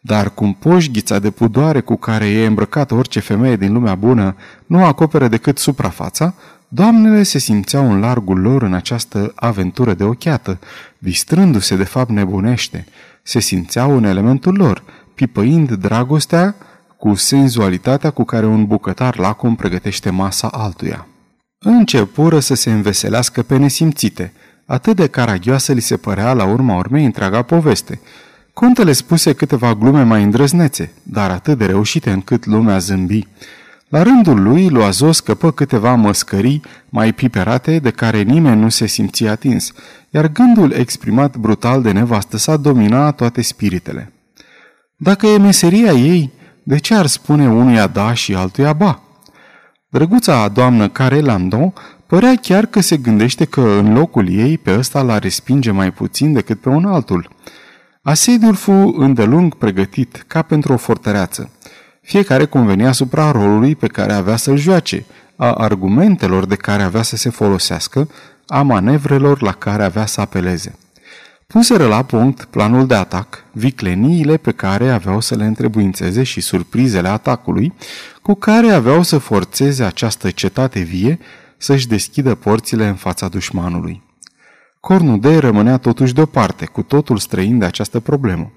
Dar cum poșghița de pudoare cu care e îmbrăcată orice femeie din lumea bună nu acoperă decât suprafața, doamnele se simțeau în largul lor în această aventură de ochiată, distrându-se de fapt nebunește. Se simțeau în elementul lor, pipăind dragostea cu senzualitatea cu care un bucătar lacom pregătește masa altuia. Începură să se înveselească pe nesimțite – Atât de caragioasă li se părea la urma urmei întreaga poveste. Contele spuse câteva glume mai îndrăznețe, dar atât de reușite încât lumea zâmbi. La rândul lui, Loazo scăpă câteva măscării mai piperate de care nimeni nu se simția atins, iar gândul exprimat brutal de nevastă sa domina toate spiritele. Dacă e meseria ei, de ce ar spune unuia da și altuia ba? Drăguța doamnă care Landon părea chiar că se gândește că în locul ei pe ăsta l-a respinge mai puțin decât pe un altul. Asediul fu îndelung pregătit, ca pentru o fortăreață. Fiecare convenia asupra rolului pe care avea să-l joace, a argumentelor de care avea să se folosească, a manevrelor la care avea să apeleze. Puseră la punct planul de atac, vicleniile pe care aveau să le întrebuințeze și surprizele atacului, cu care aveau să forțeze această cetate vie să-și deschidă porțile în fața dușmanului. Cornudei rămânea totuși deoparte, cu totul străin de această problemă.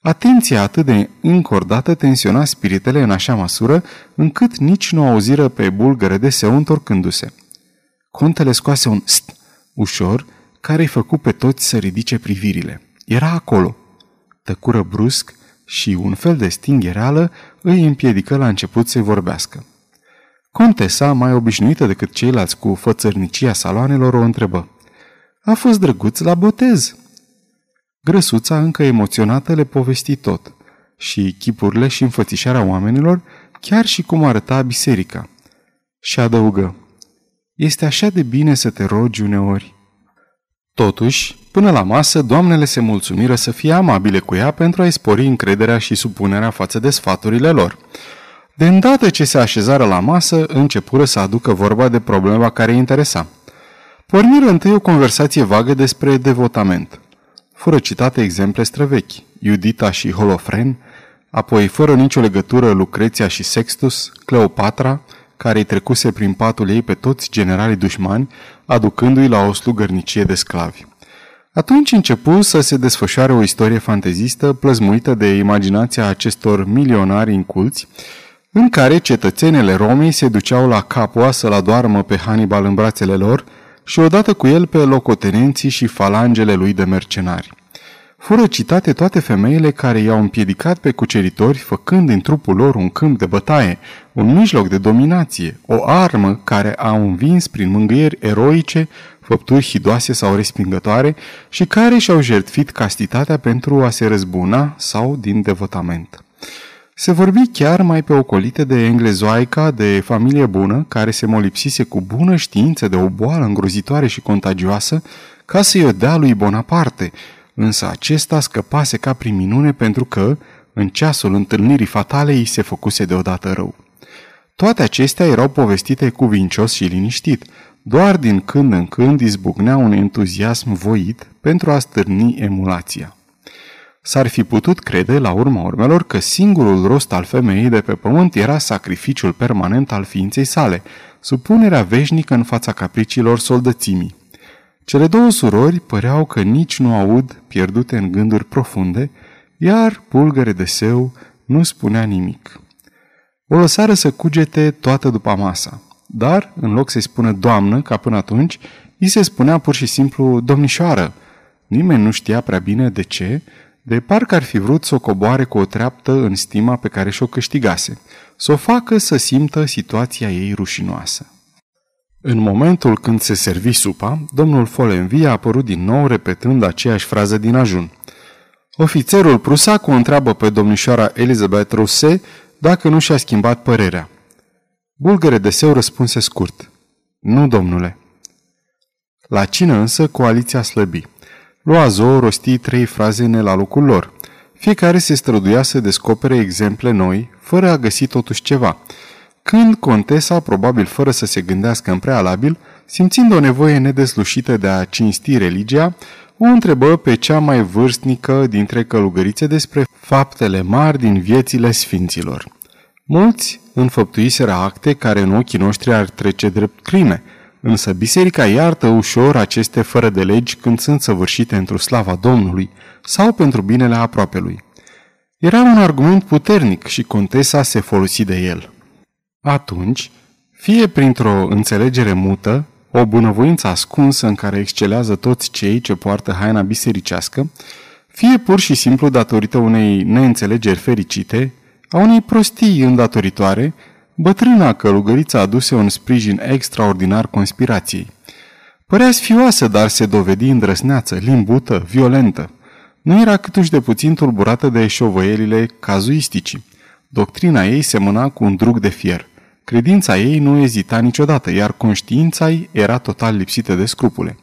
Atenția atât de încordată tensiona spiritele în așa măsură, încât nici nu auziră pe bulgăre de seu întorcându-se. Contele scoase un st ușor, care îi făcu pe toți să ridice privirile. Era acolo. Tăcură brusc și un fel de stinghereală îi împiedică la început să-i vorbească. Contesa, mai obișnuită decât ceilalți cu fățărnicia saloanelor, o întrebă. A fost drăguț la botez!" Grăsuța, încă emoționată, le povesti tot. Și chipurile și înfățișarea oamenilor, chiar și cum arăta biserica. Și adăugă. Este așa de bine să te rogi uneori. Totuși, până la masă, doamnele se mulțumiră să fie amabile cu ea pentru a-i spori încrederea și supunerea față de sfaturile lor. De îndată ce se așezară la masă, începură să aducă vorba de problema care îi interesa. Porniră întâi o conversație vagă despre devotament. Fără citate exemple străvechi, Iudita și Holofren, apoi fără nicio legătură Lucreția și Sextus, Cleopatra, care îi trecuse prin patul ei pe toți generalii dușmani, aducându-i la o slugărnicie de sclavi. Atunci începu să se desfășoare o istorie fantezistă plăzmuită de imaginația acestor milionari inculți, în care cetățenele Romei se duceau la Capua să-l adoarmă pe Hannibal în brațele lor și odată cu el pe locotenenții și falangele lui de mercenari. Fură citate toate femeile care i-au împiedicat pe cuceritori, făcând din trupul lor un câmp de bătaie, un mijloc de dominație, o armă care au învins prin mângâieri eroice, făpturi hidoase sau respingătoare și care și-au jertfit castitatea pentru a se răzbuna sau din devotament. Se vorbi chiar mai pe ocolite de englezoaica de familie bună, care se molipsise cu bună știință de o boală îngrozitoare și contagioasă, ca să-i o dea lui Bonaparte, însă acesta scăpase ca prin minune pentru că, în ceasul întâlnirii fatale, îi se făcuse deodată rău. Toate acestea erau povestite cuvincios și liniștit, doar din când în când izbucnea un entuziasm voit pentru a stârni emulația. S-ar fi putut crede, la urma urmelor, că singurul rost al femeii de pe pământ era sacrificiul permanent al ființei sale, supunerea veșnică în fața capriciilor soldățimii. Cele două surori păreau că nici nu aud, pierdute în gânduri profunde, iar pulgăre de seu nu spunea nimic. O lăsară să cugete toată după masa, dar, în loc să-i spună doamnă, ca până atunci, îi se spunea pur și simplu domnișoară. Nimeni nu știa prea bine de ce, de parcă ar fi vrut să o coboare cu o treaptă în stima pe care și-o câștigase, să o facă să simtă situația ei rușinoasă. În momentul când se servi supa, domnul Folenvi a apărut din nou repetând aceeași frază din ajun. Ofițerul prusac o întreabă pe domnișoara Elizabeth Rose dacă nu și-a schimbat părerea. Bulgăre de seu răspunse scurt. Nu, domnule. La cină însă coaliția slăbi. Loazo rosti trei fraze la locul lor. Fiecare se străduia să descopere exemple noi, fără a găsi totuși ceva. Când contesa, probabil fără să se gândească în prealabil, simțind o nevoie nedeslușită de a cinsti religia, o întrebă pe cea mai vârstnică dintre călugărițe despre faptele mari din viețile sfinților. Mulți înfăptuiseră acte care în ochii noștri ar trece drept crime – Însă biserica iartă ușor aceste fără de legi când sunt săvârșite într-o slava Domnului sau pentru binele aproapelui. Era un argument puternic și contesa se folosi de el. Atunci, fie printr-o înțelegere mută, o bunăvoință ascunsă în care excelează toți cei ce poartă haina bisericească, fie pur și simplu datorită unei neînțelegeri fericite, a unei prostii îndatoritoare, Bătrâna călugăriță aduse un sprijin extraordinar conspirației. Părea sfioasă, dar se dovedi îndrăsneață, limbută, violentă. nu era câtuși de puțin tulburată de șovăielile cazuisticii. Doctrina ei semăna cu un drug de fier. Credința ei nu ezita niciodată, iar conștiința ei era total lipsită de scrupule.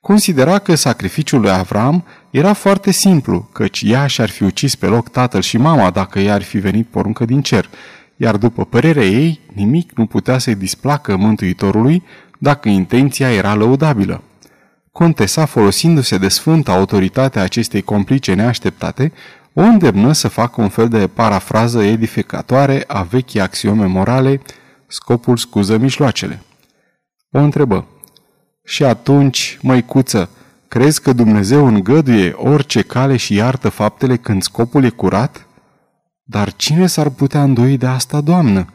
Considera că sacrificiul lui Avram era foarte simplu, căci ea și-ar fi ucis pe loc tatăl și mama dacă i-ar fi venit poruncă din cer, iar după părerea ei, nimic nu putea să-i displacă Mântuitorului dacă intenția era lăudabilă. Contesa, folosindu-se de sfânta autoritate a acestei complice neașteptate, o îndemnă să facă un fel de parafrază edificatoare a vechii axiome morale, scopul scuză mijloacele. O întrebă. Și atunci, măicuță, crezi că Dumnezeu îngăduie orice cale și iartă faptele când scopul e curat? Dar cine s-ar putea îndoi de asta, Doamnă?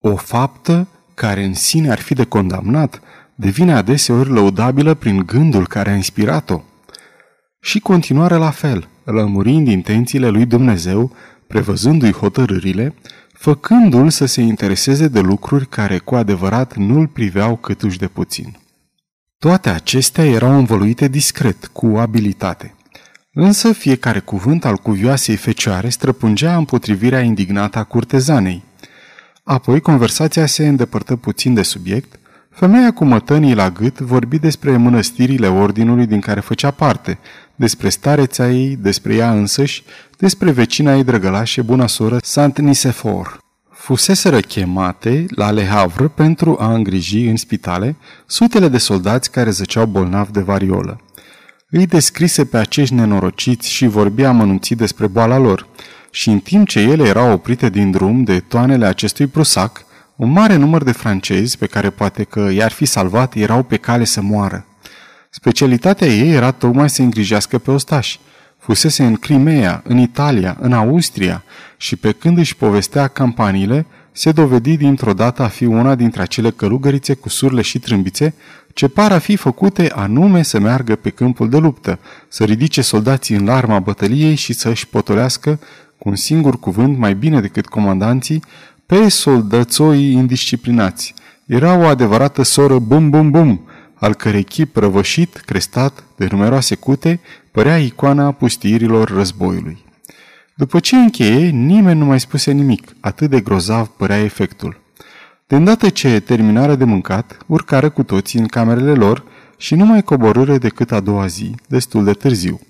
O faptă care în sine ar fi de condamnat, devine adeseori lăudabilă prin gândul care a inspirat-o. Și continuare la fel, lămurind intențiile lui Dumnezeu, prevăzându-i hotărârile, făcându-l să se intereseze de lucruri care cu adevărat nu-l priveau câtuși de puțin. Toate acestea erau învăluite discret, cu abilitate. Însă fiecare cuvânt al cuvioasei fecioare străpungea împotrivirea indignată a curtezanei. Apoi conversația se îndepărtă puțin de subiect, femeia cu mătănii la gât vorbi despre mănăstirile ordinului din care făcea parte, despre stareța ei, despre ea însăși, despre vecina ei drăgălașe, buna soră Sant Nisefor. Fuseseră chemate la Le Havre pentru a îngriji în spitale sutele de soldați care zăceau bolnavi de variolă. Îi descrise pe acești nenorociți și vorbea amănunțit despre boala lor. Și în timp ce ele erau oprite din drum de toanele acestui prusac, un mare număr de francezi, pe care poate că i-ar fi salvat, erau pe cale să moară. Specialitatea ei era tocmai să îngrijească pe ostași. Fusese în Crimea, în Italia, în Austria și pe când își povestea campaniile, se dovedi dintr-o dată a fi una dintre acele călugărițe cu surle și trâmbițe ce par a fi făcute anume să meargă pe câmpul de luptă, să ridice soldații în larma bătăliei și să își potolească cu un singur cuvânt mai bine decât comandanții pe soldățoii indisciplinați. Era o adevărată soră bum-bum-bum, al cărei chip răvășit, crestat, de numeroase cute, părea icoana pustiirilor războiului. După ce încheie, nimeni nu mai spuse nimic, atât de grozav părea efectul. De îndată ce terminară de mâncat, urcară cu toții în camerele lor și nu mai coborâre decât a doua zi, destul de târziu.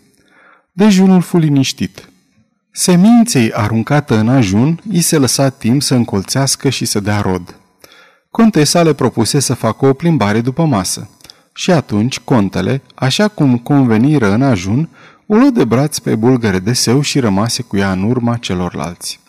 Dejunul fu liniștit. Seminței aruncată în ajun, i se lăsa timp să încolțească și să dea rod. Contesa le propuse să facă o plimbare după masă. Și atunci contele, așa cum conveniră în ajun, o luă de braț pe bulgăre de seu și rămase cu ea în urma celorlalți.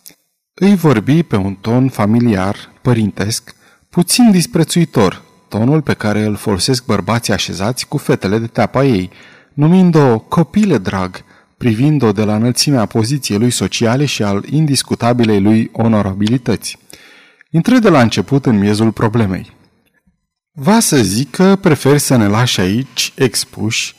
Îi vorbi pe un ton familiar, părintesc, puțin disprețuitor, tonul pe care îl folosesc bărbații așezați cu fetele de teapa ei, numind-o copile drag, privind-o de la înălțimea poziției lui sociale și al indiscutabilei lui onorabilități. Intră de la început în miezul problemei. Va să zic că preferi să ne lași aici, expuși,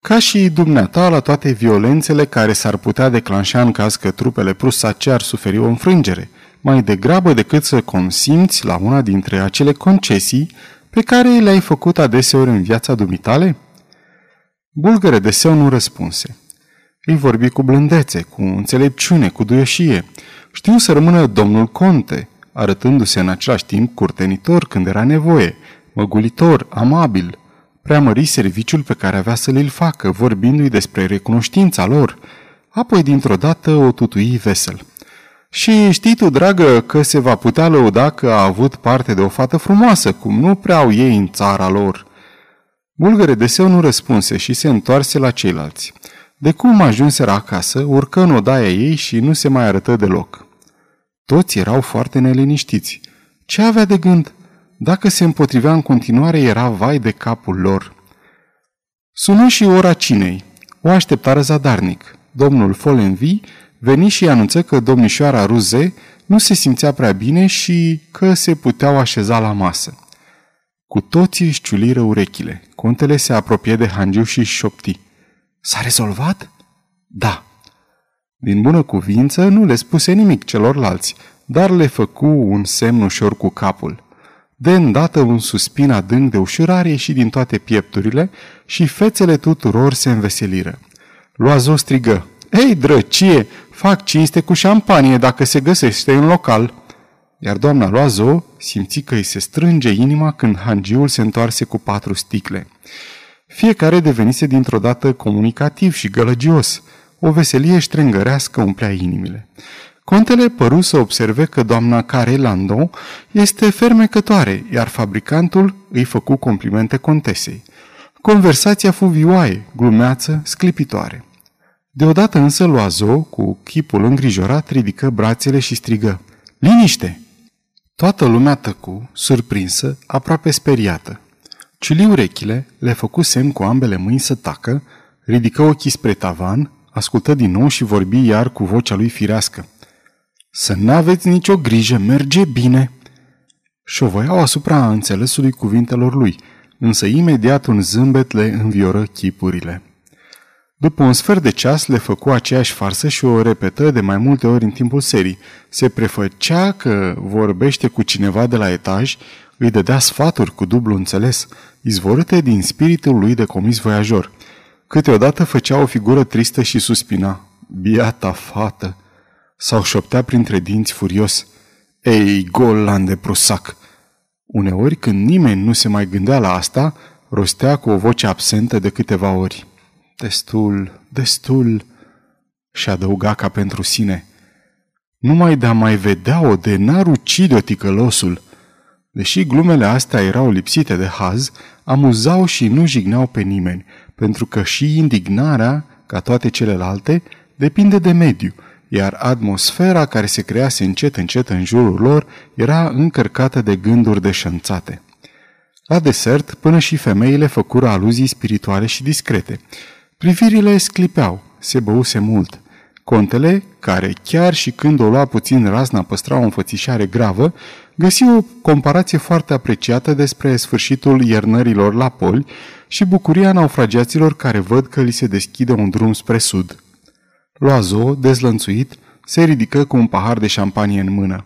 ca și dumneata la toate violențele care s-ar putea declanșa în caz că trupele prusace ar suferi o înfrângere, mai degrabă decât să consimți la una dintre acele concesii pe care le-ai făcut adeseori în viața dumitale? Bulgăre de seu nu răspunse. Îi vorbi cu blândețe, cu înțelepciune, cu duioșie. Știu să rămână domnul conte, arătându-se în același timp curtenitor când era nevoie, măgulitor, amabil, preamări serviciul pe care avea să l facă, vorbindu-i despre recunoștința lor. Apoi, dintr-o dată, o tutui vesel. Și știi tu, dragă, că se va putea lăuda că a avut parte de o fată frumoasă, cum nu prea au ei în țara lor. Bulgăre de seu nu răspunse și se întoarse la ceilalți. De cum ajunseră acasă, urcă în odaia ei și nu se mai arătă deloc. Toți erau foarte neliniștiți. Ce avea de gând? Dacă se împotrivea în continuare, era vai de capul lor. Sună și ora cinei. O așteptară zadarnic. Domnul Folenvi veni și anunță că domnișoara Ruze nu se simțea prea bine și că se puteau așeza la masă. Cu toții își ciuliră urechile. Contele se apropie de Hangiu și șopti. S-a rezolvat? Da. Din bună cuvință nu le spuse nimic celorlalți, dar le făcu un semn ușor cu capul. De îndată un suspin adânc de ușurare ieși din toate piepturile și fețele tuturor se înveseliră. Loazo strigă. Ei, drăcie, fac cinste cu șampanie dacă se găsește în local. Iar doamna Loazo simți că îi se strânge inima când hangiul se întoarse cu patru sticle. Fiecare devenise dintr-o dată comunicativ și gălăgios. O veselie ștrengărească umplea inimile. Contele păru să observe că doamna Care Lando este fermecătoare, iar fabricantul îi făcu complimente contesei. Conversația fu vioaie, glumeață, sclipitoare. Deodată însă Loazo, cu chipul îngrijorat, ridică brațele și strigă Liniște! Toată lumea tăcu, surprinsă, aproape speriată. Ciuli urechile, le făcu semn cu ambele mâini să tacă, ridică ochii spre tavan, ascultă din nou și vorbi iar cu vocea lui firească. Să n-aveți nicio grijă, merge bine!" Șovăiau asupra înțelesului cuvintelor lui, însă imediat un zâmbet le învioră chipurile. După un sfert de ceas le făcu aceeași farsă și o repetă de mai multe ori în timpul serii. Se prefăcea că vorbește cu cineva de la etaj, îi dădea sfaturi cu dublu înțeles, izvorâte din spiritul lui de comis voiajor. Câteodată făcea o figură tristă și suspina. Biata fată! Sau șoptea printre dinți furios. Ei, golan de prusac! Uneori, când nimeni nu se mai gândea la asta, rostea cu o voce absentă de câteva ori. Destul, destul, și adăuga ca pentru sine. Numai de a mai vedea-o de n-ar ucide-o ticălosul. Deși glumele astea erau lipsite de haz, amuzau și nu jigneau pe nimeni, pentru că și indignarea, ca toate celelalte, depinde de mediu, iar atmosfera care se crease încet încet în jurul lor era încărcată de gânduri deșanțate. La desert, până și femeile făcură aluzii spirituale și discrete. Privirile sclipeau, se băuse mult. Contele, care chiar și când o lua puțin razna păstra o înfățișare gravă, găsi o comparație foarte apreciată despre sfârșitul iernărilor la poli și bucuria naufragiaților care văd că li se deschide un drum spre sud. Loazo, dezlănțuit, se ridică cu un pahar de șampanie în mână.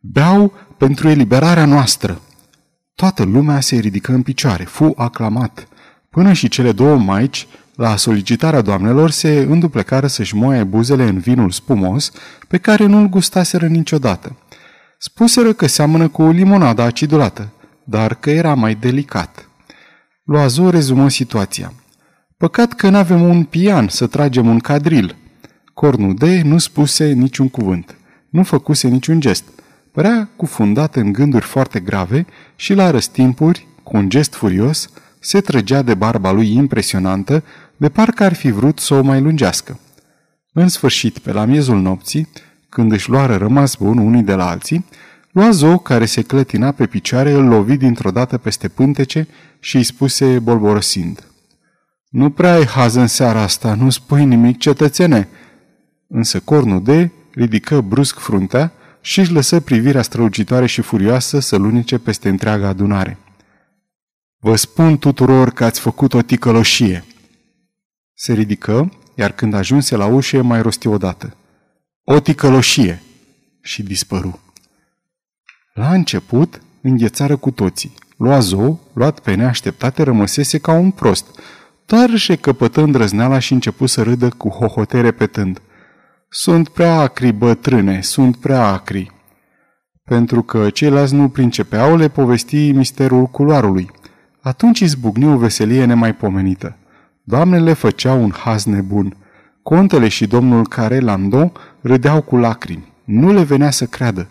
Beau pentru eliberarea noastră! Toată lumea se ridică în picioare, fu aclamat. Până și cele două maici, la solicitarea doamnelor, se înduplecară să-și moaie buzele în vinul spumos, pe care nu-l gustaseră niciodată. Spuseră că seamănă cu o limonadă acidulată, dar că era mai delicat. Loazo rezumă situația. Păcat că n-avem un pian să tragem un cadril. Cornude nu spuse niciun cuvânt. Nu făcuse niciun gest. Părea cufundat în gânduri foarte grave și la răstimpuri, cu un gest furios, se trăgea de barba lui impresionantă, de parcă ar fi vrut să o mai lungească. În sfârșit, pe la miezul nopții, când își luară rămas bun unii de la alții, Loazo, care se clătina pe picioare, îl lovi dintr-o dată peste pântece și îi spuse bolborosind. Nu prea ai haz în seara asta, nu spui nimic, cetățene!" Însă cornul de ridică brusc fruntea și își lăsă privirea strălucitoare și furioasă să lunice peste întreaga adunare. Vă spun tuturor că ați făcut o ticăloșie!" Se ridică, iar când ajunse la ușă, mai rosti odată. O ticăloșie! Și dispăru. La început, înghețară cu toții. Loazo, luat pe neașteptate, rămăsese ca un prost, dar își căpătă îndrăzneala și începu să râdă cu hohote repetând. Sunt prea acri, bătrâne, sunt prea acri. Pentru că ceilalți nu princepeau, le povesti misterul culoarului. Atunci izbucni o veselie nemaipomenită. Doamnele făceau un haz nebun. Contele și domnul care Lando râdeau cu lacrimi. Nu le venea să creadă.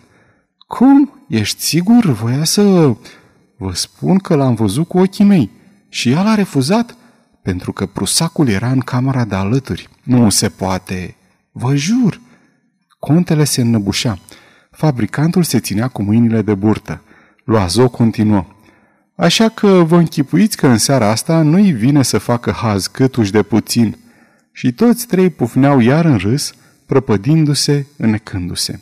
Cum? Ești sigur? Voia să... Vă spun că l-am văzut cu ochii mei. Și el a refuzat? Pentru că prusacul era în camera de alături. Nu se poate. Vă jur. Contele se înnăbușea. Fabricantul se ținea cu mâinile de burtă. Loazo continuă. Așa că vă închipuiți că în seara asta nu-i vine să facă haz câtuși de puțin. Și toți trei pufneau iar în râs, prăpădindu-se, înecându-se.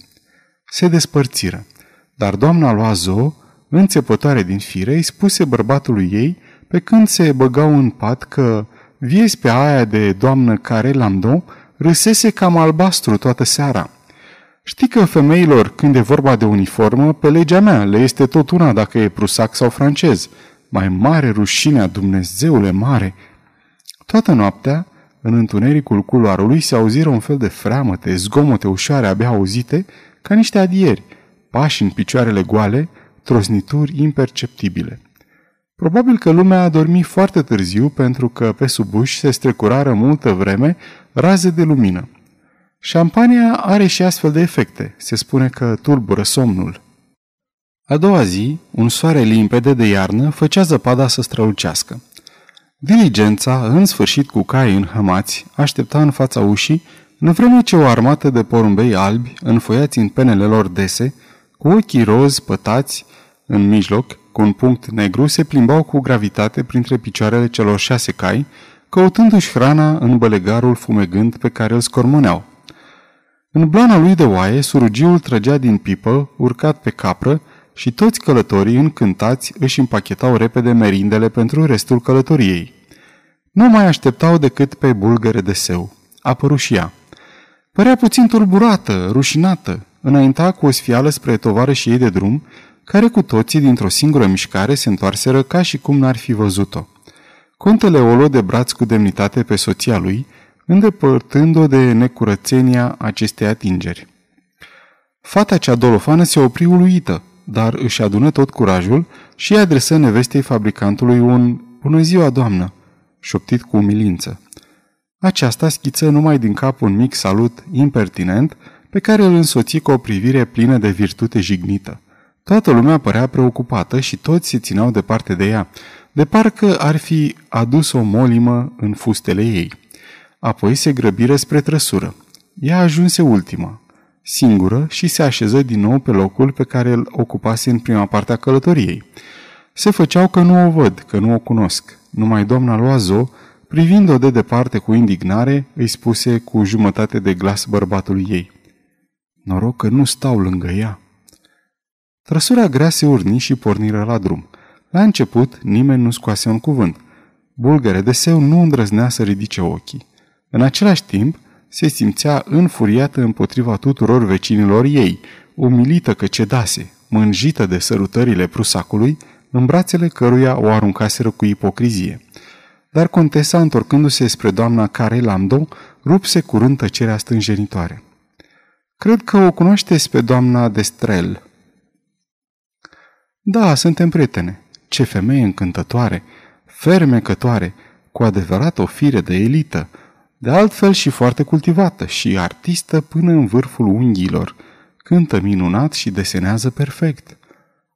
Se despărțiră, dar doamna Loazo, înțepătoare din fire, îi spuse bărbatului ei, pe când se băgau în pat, că viezi pe aia de doamnă care Lamdo râsese cam albastru toată seara – Știi că femeilor, când e vorba de uniformă, pe legea mea le este tot una dacă e prusac sau francez. Mai mare rușinea, Dumnezeule mare! Toată noaptea, În întunericul culoarului se auziră un fel de freamăte, zgomote ușoare abia auzite, ca niște adieri, pași în picioarele goale, trosnituri imperceptibile. Probabil că lumea a dormit foarte târziu pentru că pe sub uși se strecurară multă vreme raze de lumină. Șampania are și astfel de efecte. Se spune că tulbură somnul. A doua zi, un soare limpede de iarnă făcea zăpada să strălucească. Diligența, în sfârșit cu cai înhămați, aștepta în fața ușii, în vreme ce o armată de porumbei albi, înfoiați în penele lor dese, cu ochii roz pătați, în mijloc, cu un punct negru, se plimbau cu gravitate printre picioarele celor șase cai, căutându-și hrana în bălegarul fumegând pe care îl scormoneau. În blana lui de oaie, surugiul trăgea din pipă, urcat pe capră, și toți călătorii încântați își împachetau repede merindele pentru restul călătoriei. Nu mai așteptau decât pe bulgăre de seu. A părut și ea. Părea puțin tulburată, rușinată, înainta cu o sfială spre tovară și ei de drum, care cu toții, dintr-o singură mișcare, se întoarseră ca și cum n-ar fi văzut-o. Contele o luă de braț cu demnitate pe soția lui, îndepărtând-o de necurățenia acestei atingeri. Fata cea dolofană se opri uluită, dar își adună tot curajul și îi adresă nevestei fabricantului un Bună ziua, doamnă!" șoptit cu umilință. Aceasta schiță numai din cap un mic salut impertinent pe care îl însoți cu o privire plină de virtute jignită. Toată lumea părea preocupată și toți se țineau departe de ea, de parcă ar fi adus o molimă în fustele ei. Apoi se grăbiră spre trăsură. Ea ajunse ultima, singură și se așeză din nou pe locul pe care îl ocupase în prima parte a călătoriei. Se făceau că nu o văd, că nu o cunosc. Numai doamna Loazo, privind-o de departe cu indignare, îi spuse cu jumătate de glas bărbatului ei. Noroc că nu stau lângă ea. Trăsura grea se urni și porniră la drum. La început, nimeni nu scoase un cuvânt. Bulgăre de seu nu îndrăznea să ridice ochii. În același timp, se simțea înfuriată împotriva tuturor vecinilor ei, umilită că cedase, mânjită de sărutările prusacului, în brațele căruia o aruncaseră cu ipocrizie. Dar contesa, întorcându-se spre doamna care Lando, rupse curând tăcerea stânjenitoare. Cred că o cunoașteți pe doamna Destrel." Da, suntem prietene. Ce femeie încântătoare, fermecătoare, cu adevărat o fire de elită, de altfel și foarte cultivată și artistă până în vârful unghiilor. Cântă minunat și desenează perfect.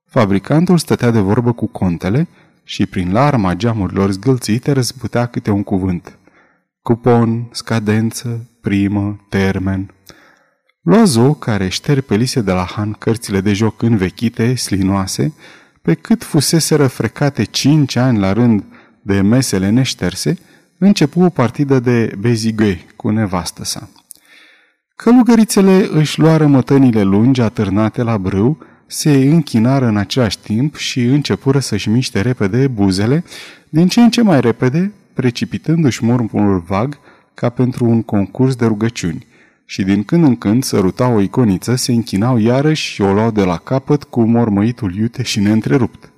Fabricantul stătea de vorbă cu contele și prin larma geamurilor zgâlțite răzputea câte un cuvânt. Cupon, scadență, primă, termen. Loazo, care șterpelise de la Han cărțile de joc învechite, slinoase, pe cât fusese răfrecate cinci ani la rând de mesele neșterse, începu o partidă de bezighe cu nevastă sa. Călugărițele își luară mătănile lungi atârnate la brâu, se închinară în același timp și începură să-și miște repede buzele, din ce în ce mai repede, precipitându-și murmurul vag ca pentru un concurs de rugăciuni și din când în când sărutau o iconiță, se închinau iarăși și o luau de la capăt cu mormăitul iute și neîntrerupt.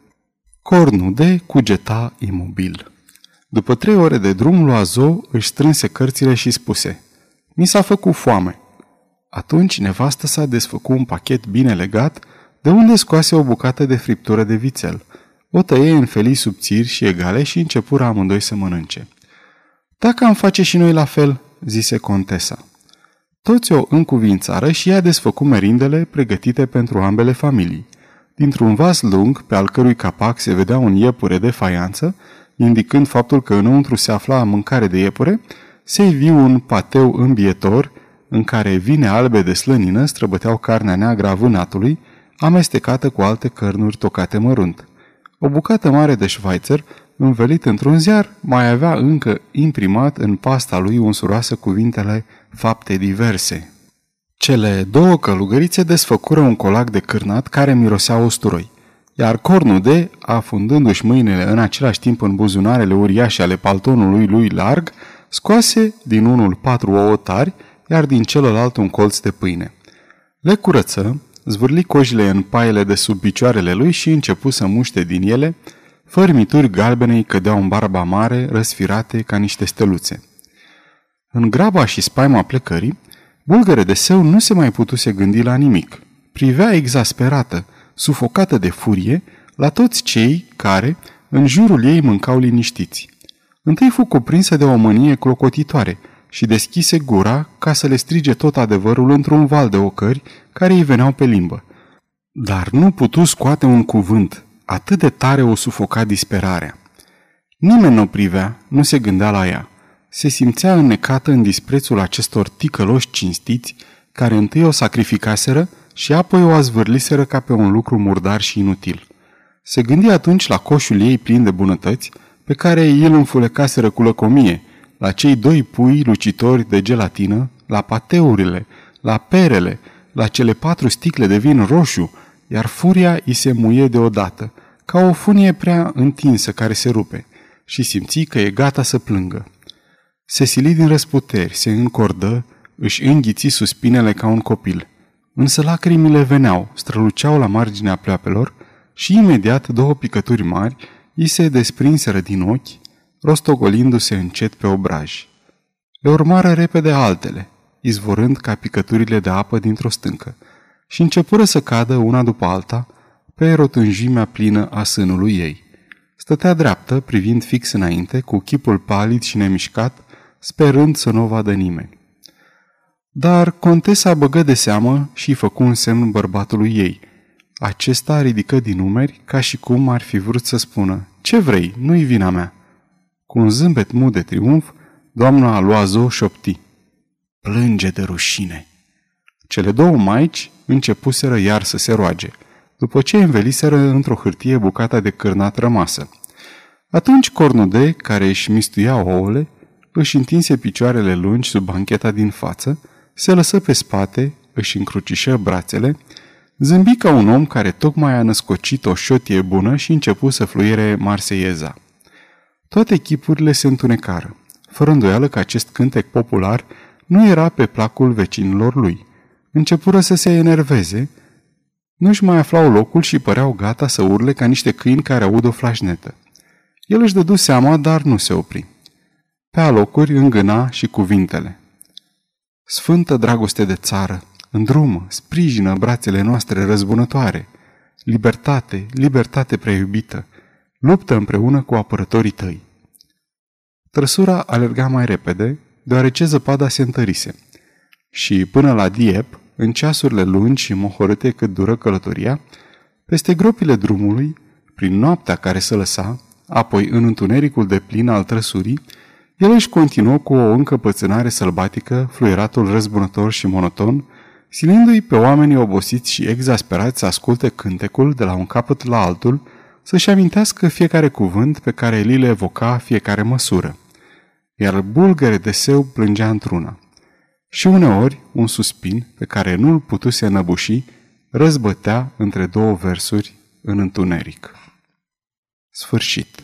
Cornul de cugeta imobil. După trei ore de drum, Loazo își strânse cărțile și spuse Mi s-a făcut foame. Atunci nevastă s-a desfăcut un pachet bine legat, de unde scoase o bucată de friptură de vițel. O tăie în felii subțiri și egale și începură amândoi să mănânce. Dacă am face și noi la fel, zise contesa. Toți o încuvințară și ea desfăcu merindele pregătite pentru ambele familii. Dintr-un vas lung, pe al cărui capac se vedea un iepure de faianță, indicând faptul că înăuntru se afla mâncare de iepure, se viu un pateu îmbietor în care vine albe de slănină străbăteau carnea neagră a vânatului, amestecată cu alte cărnuri tocate mărunt. O bucată mare de șvaițăr, învelit într-un ziar, mai avea încă imprimat în pasta lui unsuroasă cuvintele fapte diverse. Cele două călugărițe desfăcură un colac de cârnat care mirosea usturoi, iar Cornude, afundându-și mâinile în același timp în buzunarele uriașe ale paltonului lui larg, scoase din unul patru ouă tari, iar din celălalt un colț de pâine. Le curăță, zvârli cojile în paiele de sub picioarele lui și începu să muște din ele, fărmituri galbene îi cădeau în barba mare, răsfirate ca niște steluțe. În graba și spaima plecării, bulgăre de seu nu se mai putuse gândi la nimic. Privea exasperată, sufocată de furie, la toți cei care, în jurul ei, mâncau liniștiți. Întâi fu cuprinsă de o mânie clocotitoare și deschise gura ca să le strige tot adevărul într-un val de ocări care îi veneau pe limbă. Dar nu putu scoate un cuvânt, atât de tare o sufoca disperarea. Nimeni nu o privea, nu se gândea la ea. Se simțea înnecată în disprețul acestor ticăloși cinstiți, care întâi o sacrificaseră și apoi o azvârliseră ca pe un lucru murdar și inutil. Se gândi atunci la coșul ei plin de bunătăți, pe care el înfulecaseră cu lăcomie, la cei doi pui lucitori de gelatină, la pateurile, la perele, la cele patru sticle de vin roșu, iar furia îi se muie deodată, ca o funie prea întinsă care se rupe, și simți că e gata să plângă. Se sili din răsputeri, se încordă, își înghiți suspinele ca un copil. Însă lacrimile veneau, străluceau la marginea pleoapelor și imediat două picături mari îi se desprinseră din ochi, rostogolindu-se încet pe obraj. Le urmară repede altele, izvorând ca picăturile de apă dintr-o stâncă, și începură să cadă una după alta pe rotânjimea plină a sânului ei. Stătea dreaptă, privind fix înainte, cu chipul palid și nemișcat, sperând să nu o vadă nimeni. Dar contesa băgă de seamă și făcu un semn bărbatului ei. Acesta ridică din numeri ca și cum ar fi vrut să spună, Ce vrei, nu-i vina mea. Cu un zâmbet mut de triumf, doamna Loazo șopti. Plânge de rușine. Cele două maici începuseră iar să se roage, după ce înveliseră într-o hârtie bucata de cârnat rămasă. Atunci Cornude, care își mistuia ouăle, își întinse picioarele lungi sub bancheta din față, se lăsă pe spate, își încrucișă brațele, zâmbi ca un om care tocmai a născocit o șotie bună și începu să fluiere marseieza. Toate echipurile se întunecară, fără îndoială că acest cântec popular nu era pe placul vecinilor lui. Începură să se enerveze, nu-și mai aflau locul și păreau gata să urle ca niște câini care aud o flașnetă. El își dădu seama, dar nu se opri. Pe alocuri îngâna și cuvintele. Sfântă dragoste de țară, îndrumă, sprijină brațele noastre răzbunătoare. Libertate, libertate preiubită, luptă împreună cu apărătorii tăi. Trăsura alerga mai repede, deoarece zăpada se întărise. Și până la Diep, în ceasurile lungi și mohorâte cât dură călătoria, peste gropile drumului, prin noaptea care se lăsa, apoi în întunericul de plin al trăsurii, el își continuă cu o încăpățânare sălbatică, fluieratul răzbunător și monoton, silindu-i pe oamenii obosiți și exasperați să asculte cântecul de la un capăt la altul, să-și amintească fiecare cuvânt pe care li le evoca fiecare măsură. Iar bulgăre de seu plângea într-una. Și uneori, un suspin pe care nu-l putuse înăbuși, răzbătea între două versuri în întuneric. Sfârșit.